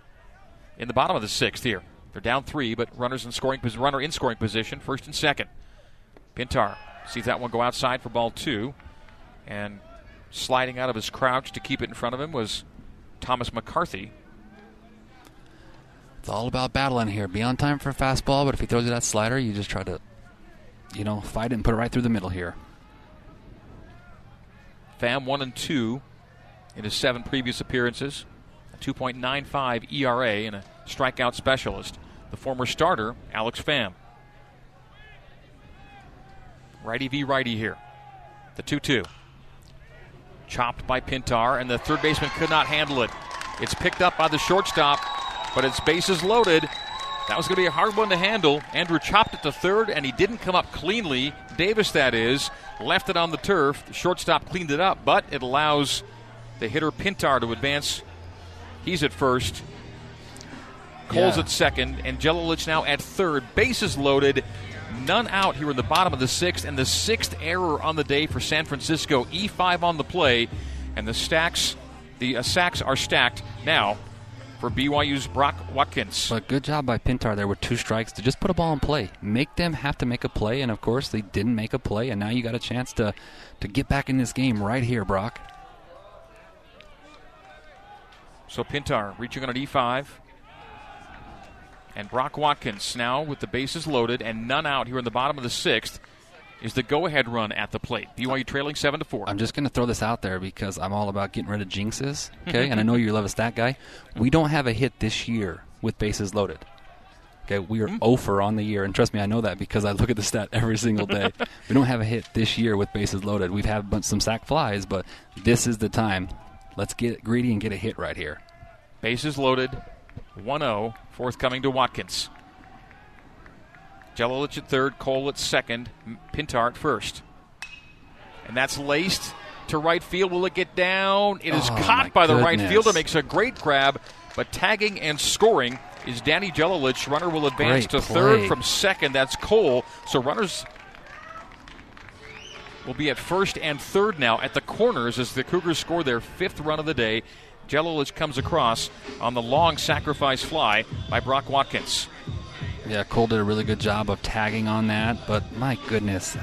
in the bottom of the sixth here. They're down three, but runners in scoring runner in scoring position, first and second. Pintar sees that one go outside for ball two, and sliding out of his crouch to keep it in front of him was Thomas McCarthy. It's all about battling here. Be on time for a fastball, but if he throws you that slider, you just try to, you know, fight it and put it right through the middle here. Pham one and two in his seven previous appearances, a 2.95 ERA and a strikeout specialist. The former starter, Alex Pham. Righty v righty here. The 2 2. Chopped by Pintar, and the third baseman could not handle it. It's picked up by the shortstop, but its bases loaded. That was going to be a hard one to handle. Andrew chopped it to third, and he didn't come up cleanly. Davis, that is, left it on the turf. The shortstop cleaned it up, but it allows the hitter Pintar to advance. He's at first. Cole's Yeah. at second, and Jelilich now at third. Bases loaded. None out here in the bottom of the sixth, and the sixth error on the day for San Francisco. E5 on the play, and the stacks, the uh, sacks are stacked now for BYU's Brock Watkins. But good job by Pintar there with two strikes to just put a ball in play. Make them have to make a play, and of course they didn't make a play, and now you got a chance to to get back in this game right here, Brock. So Pintar reaching on an E5. And Brock Watkins now with the bases loaded and none out here in the bottom of the sixth is the go-ahead run at the plate. BYU trailing seven to four. I'm just going to throw this out there because I'm all about getting rid of jinxes. Okay, and I know you love a stat guy. We don't have a hit this year with bases loaded. Okay, we are mm-hmm. over on the year, and trust me, I know that because I look at the stat every single day. we don't have a hit this year with bases loaded. We've had some sac flies, but this is the time. Let's get greedy and get a hit right here. Bases loaded, 1-0, forthcoming to Watkins. Jelilich at third, Cole at second, Pintar at first. And that's laced to right field. Will it get down? It is oh, caught by goodness. the right fielder. Makes a great grab, but tagging and scoring is Danny Jelilich. Runner will advance great to play. third from second. That's Cole. So runners will be at first and third now at the corners as the Cougars score their fifth run of the day. Jelilich comes across on the long sacrifice fly by Brock Watkins. Yeah, Cole did a really good job of tagging on that, but my goodness,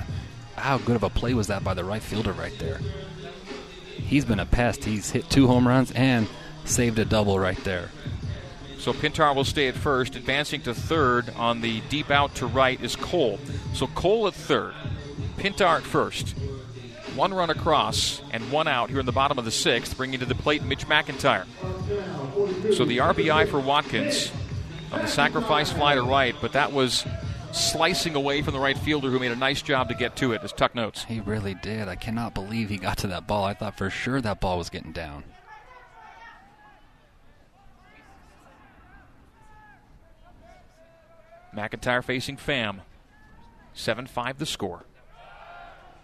how good of a play was that by the right fielder right there? He's been a pest. He's hit two home runs and saved a double right there. So Pintar will stay at first. Advancing to third on the deep out to right is Cole. So Cole at third, Pintar at first. One run across and one out here in the bottom of the sixth, bringing to the plate Mitch McIntyre. So the RBI for Watkins on the sacrifice fly to right, but that was slicing away from the right fielder who made a nice job to get to it, as Tuck notes. He really did. I cannot believe he got to that ball. I thought for sure that ball was getting down. McIntyre facing Pham. 7 5 the score.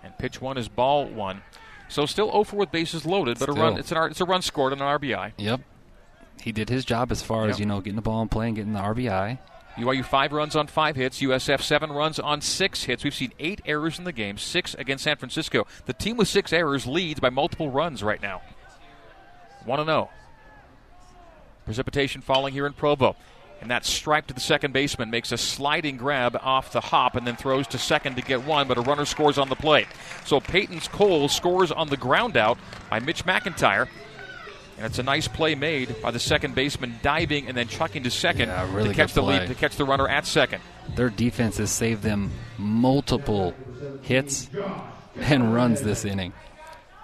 And pitch one is ball one. So still 0 4 with bases loaded, but still. a run it's an it's a run scored on an RBI. Yep. He did his job as far yep. as, you know, getting the ball in play and getting the RBI. BYU five runs on five hits. USF seven runs on six hits. We've seen eight errors in the game, six against San Francisco. The team with six errors leads by multiple runs right now. 1 0. Precipitation falling here in Provo. And that strike to the second baseman makes a sliding grab off the hop and then throws to second to get one, but a runner scores on the play. So Peyton's Cole scores on the ground out by Mitch McIntyre. And it's a nice play made by the second baseman diving and then chucking to second yeah, really to catch the lead to catch the runner at second. Their defense has saved them multiple hits and runs this inning.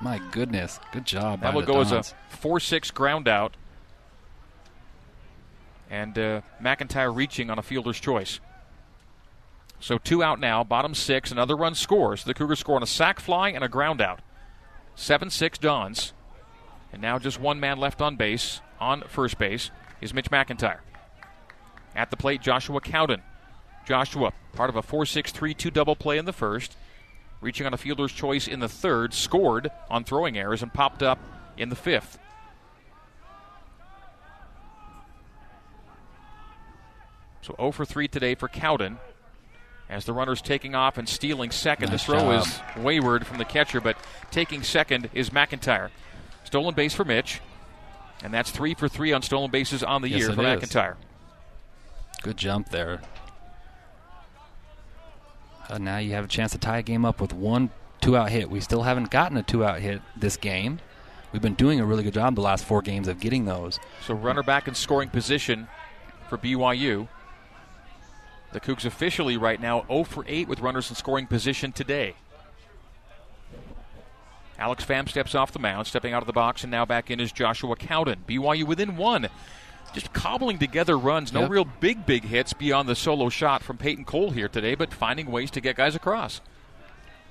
My goodness, good job. That will go Dons. as a four-six ground out and uh, McIntyre reaching on a fielder's choice. So two out now, bottom six, another run scores. The Cougars score on a sac fly and a ground out. 7 6 Dons. And now just one man left on base, on first base, is Mitch McIntyre. At the plate, Joshua Cowden. Joshua, part of a 4 6 3 2 double play in the first, reaching on a fielder's choice in the third, scored on throwing errors, and popped up in the fifth. So 0 for 3 today for Cowden. As the runner's taking off and stealing second. Nice the throw job. is wayward from the catcher, but taking second is McIntyre. Stolen base for Mitch. And that's three for three on stolen bases on the yes, year for is. McIntyre. Good jump there. Uh, now you have a chance to tie a game up with one two out hit. We still haven't gotten a two out hit this game. We've been doing a really good job the last four games of getting those. So runner back in scoring position for BYU. The Cougs officially right now 0 for 8 with runners in scoring position today. Alex Pham steps off the mound, stepping out of the box, and now back in is Joshua Cowden. BYU within one. Just cobbling together runs. No Yep. real big, big hits beyond the solo shot from Peyton Cole here today, but finding ways to get guys across.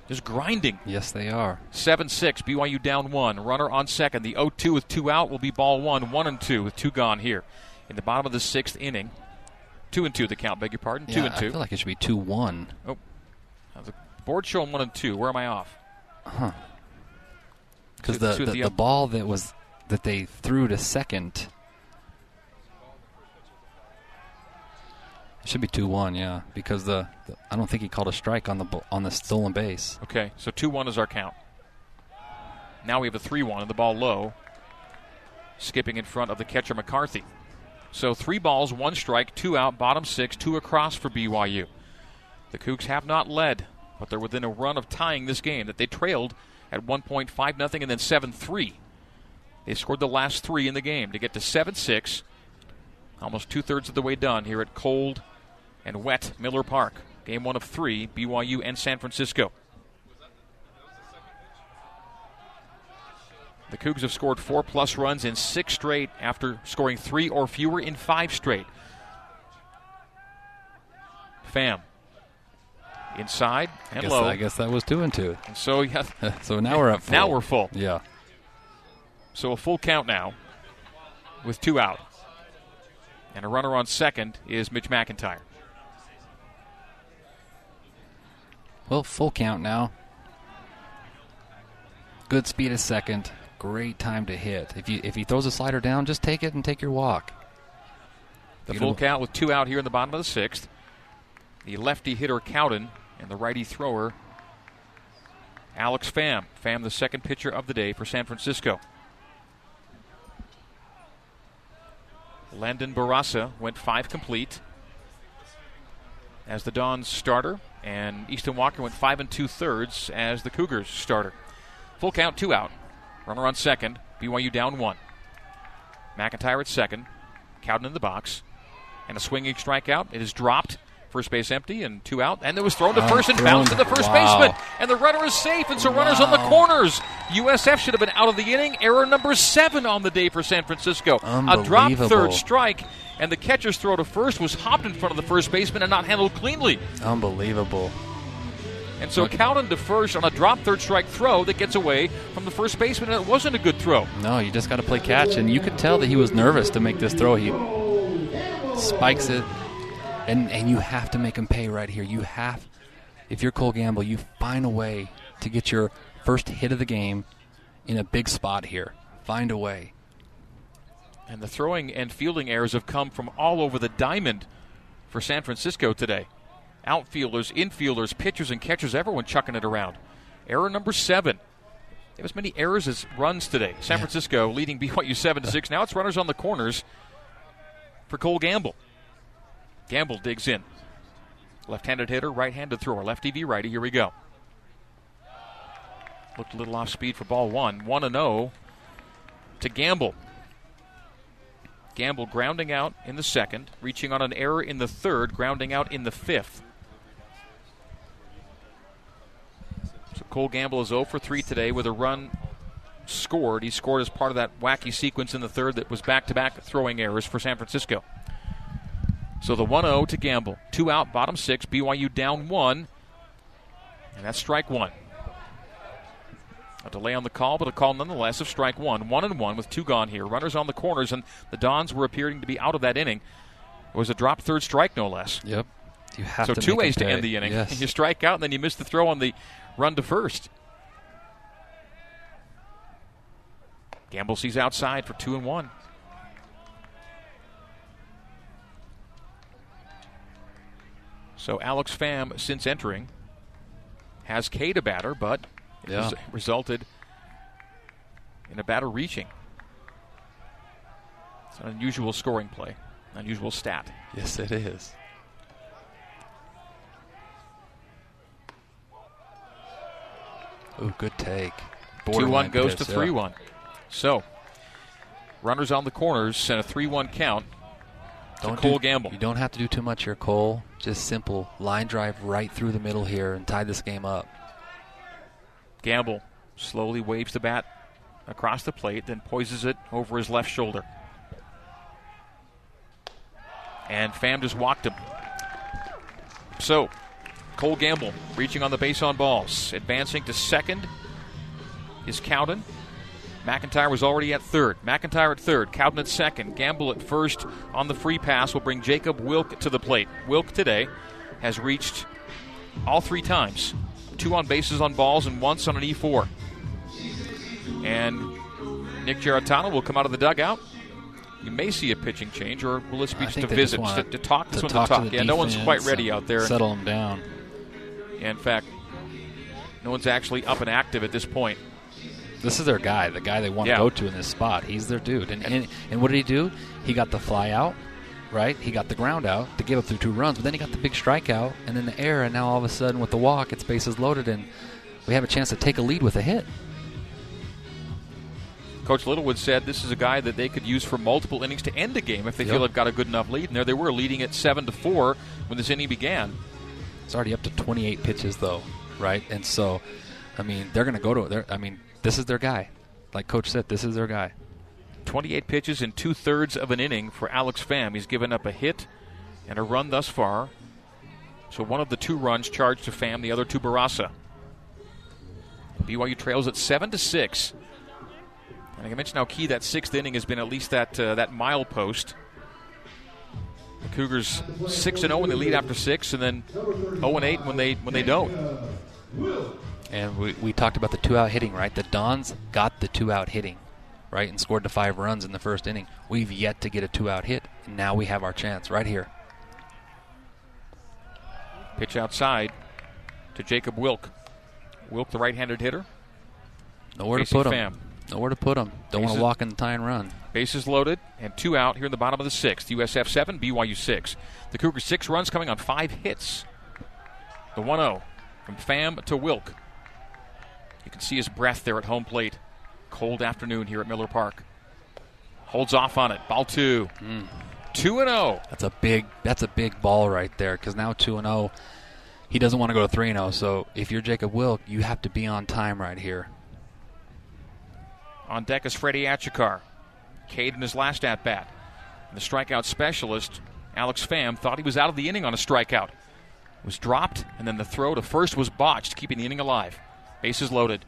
Just grinding. Yes, they are. 7 6, BYU down one. Runner on second. The 0 2 with two out will be ball one. 1 and 2 with two gone here. In the bottom of the sixth inning. 2 and 2 the count, beg your pardon. 2 and two. I feel like it should be two one. Oh, the board showing 1 and 2. Where am I off? Huh? Because the the, the the ball that was that they threw to second it should be two one. Yeah, because the, the I don't think he called a strike on the on the stolen base. Okay, so 2 1 is our count. Now we have a 3 1 and the ball low, skipping in front of the catcher McCarthy. So three balls, one strike, two out, bottom six, two across for BYU. The Cougs have not led, but they're within a run of tying this game that they trailed at one point five nothing and then 7 3. They scored the last three in the game to get to 7 6, almost two thirds of the way done here at cold and wet Miller Park. Game one of three, BYU and San Francisco. The Cougs have scored four plus runs in six straight after scoring three or fewer in five straight. Pham. inside and guess, low. I guess that was two and two. And so yeah, so now we're up. full. now we're full. Yeah. So a full count now with two out. And a runner on second is Mitch McIntyre. Well, full count now. Good speed at second. Great time to hit. If you if he throws a slider down, just take it and take your walk. The full count with two out here in the bottom of the sixth. The lefty hitter Cowden and the righty thrower Alex Pham. Pham, the second pitcher of the day for San Francisco. Landon Barassa went five complete as the Dons starter, and Easton Walker went five and two thirds as the Cougars starter. Full count, two out. Runner on second. BYU down one. McIntyre at second. Cowden in the box. And a swinging strikeout. It is dropped. First base empty and two out. And it was thrown to Oh, first and thrown. bounced to the first Wow. baseman. And the runner is safe. And so runners on the corners. USF should have been out of the inning. Error number seven on the day for San Francisco. A drop Unbelievable. third strike. And the catcher's throw to first was hopped in front of the first baseman and not handled cleanly. Unbelievable. And so Cowden to first on a drop third strike throw that gets away from the first baseman, and it wasn't a good throw. No, you just got to play catch, and you could tell that he was nervous to make this throw. He spikes it, and and you have to make him pay right here. You have, if you're Cole Gamble, you find a way to get your first hit of the game in a big spot here. Find a way. And the throwing and fielding errors have come from all over the diamond for San Francisco today. Outfielders, infielders, pitchers, and catchers, everyone chucking it around. Error number seven. They have as many errors as runs today. San Francisco leading BYU seven to six. Now it's runners on the corners for Cole Gamble. Gamble digs in. Left-handed hitter, right-handed thrower, lefty v righty. Here we go. Looked a little off speed for ball one. One and zero to Gamble. Gamble grounding out in the second, reaching on an error in the third, grounding out in the fifth. So Cole Gamble is 0 for 3 today with a run scored. He scored as part of that wacky sequence in the third that was back to back throwing errors for San Francisco. So the 1 0 to Gamble. Two out, bottom six. BYU down one. And that's strike one. A delay on the call, but a call nonetheless of strike one. One and one with two gone here. Runners on the corners, and the Dons were appearing to be out of that inning. It was a drop third strike, no less. Yep. You have So two ways to end the inning. Yes. You strike out, and then you miss the throw on the run to first. Gamble sees outside for two and one. So Alex Pham, since entering, has K to batter, but it Yeah. res- resulted in a batter reaching. It's an unusual scoring play, unusual stat. Yes, it is. Ooh, good take. 2 1 goes to pitch, yeah. three one. So runners on the corners and a three one count. to Don't Cole do, Gamble. You don't have to do too much here, Cole. Just simple line drive right through the middle here and tie this game up. Gamble slowly waves the bat across the plate, then poises it over his left shoulder. And Pham just walked him. So, Cole Gamble reaching on the base on balls. Advancing to second is Cowden. McIntyre was already at third. McIntyre at third. Cowden at second. Gamble at first on the free pass will bring Jacob Wilk to the plate. Wilk today has reached all three times two on bases on balls and once on an E4. And Nick Giarratano will come out of the dugout. You may see a pitching change, or will this be just a just visit, to, to talk? This to talk talk. to the yeah, no one's quite defense ready out there. Settle them down. In fact, no one's actually up and active at this point. This is their guy, the guy they want Yeah. to go to in this spot. He's their dude. And, and and what did he do? He got the fly out, right? He got the ground out to give up through two runs, but then he got the big strikeout and then the air, and now all of a sudden with the walk, it's bases loaded, and we have a chance to take a lead with a hit. Coach Littlewood said this is a guy that they could use for multiple innings to end a game if they Yep. feel they've got a good enough lead. And there they were, leading at seven to four when this inning began. It's already up to 28 pitches though, right? And so, I mean, they're going to go to it. I mean, this is their guy. like Coach said, this is their guy. 28 pitches in two thirds of an inning for Alex Pham. He's given up a hit and a run thus far. So one of the two runs charged to Pham, the other to Barraza. BYU trails at seven to six. And I mentioned how key that sixth inning has been. At least that uh, that milepost. The Cougars six and zero when they lead after six, and then zero and eight when they when they don't. And we, we talked about the two out hitting, right? The Dons got the two out hitting, right, and scored the five runs in the first inning. We've yet to get a two out hit, and now we have our chance right here. Pitch outside to Jacob Wilk. Wilk, the right-handed hitter. Nowhere to put him. Nowhere to put him. Don't want to walk in the tie and run. Bases loaded and two out here in the bottom of the sixth. USF seven, BYU six. The Cougars six runs coming on five hits. The 1-0 from Pham to Wilk. You can see his breath there at home plate. Cold afternoon here at Miller Park. Holds off on it. Ball two. Mm. Two and zero. That's a big. That's a big ball right there. Because now two and zero he doesn't want to go to 3 and 0. So if you're Jacob Wilk, you have to be on time right here. On deck is Freddie Achikar. Cade in his last at bat. The strikeout specialist, Alex Pham, thought he was out of the inning on a strikeout. Was dropped, and then the throw to first was botched, keeping the inning alive. Bases loaded.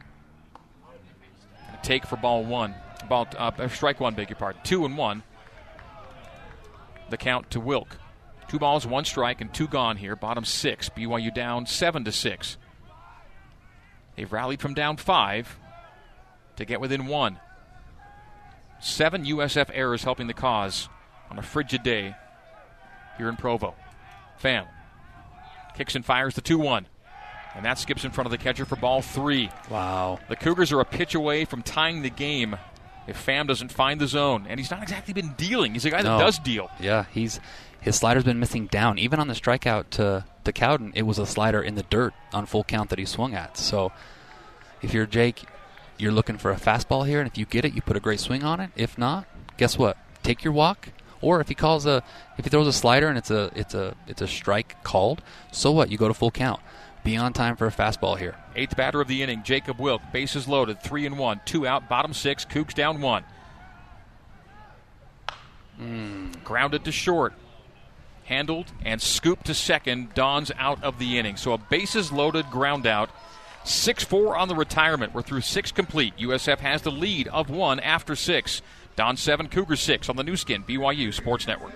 A take for ball one. Ball, uh, strike one, beg your pardon. Two and one. The count to Wilk. Two balls, one strike, and two gone here. Bottom six. BYU down seven to six. They've rallied from down five to get within one. Seven USF errors helping the cause on a frigid day here in Provo. Pham kicks and fires the 2 1. And that skips in front of the catcher for ball three. Wow. The Cougars are a pitch away from tying the game if Pham doesn't find the zone. And he's not exactly been dealing. He's a guy no. that does deal. Yeah, he's his slider's been missing down. Even on the strikeout to, to Cowden, it was a slider in the dirt on full count that he swung at. So if you're Jake, you're looking for a fastball here, and if you get it, you put a great swing on it. If not, guess what? Take your walk. Or if he calls a, if he throws a slider and it's a, it's a, it's a strike called, so what? You go to full count. Be on time for a fastball here. Eighth batter of the inning, Jacob Wilk. Bases loaded, three and one, two out, bottom six. Cougs down one. Mm. Grounded to short handled and scooped to second. Don's out of the inning. So a bases loaded ground out. 6 4 on the retirement. We're through six complete. USF has the lead of one after six. Don 7, Cougar 6 on the Nu Skin, BYU Sports Network.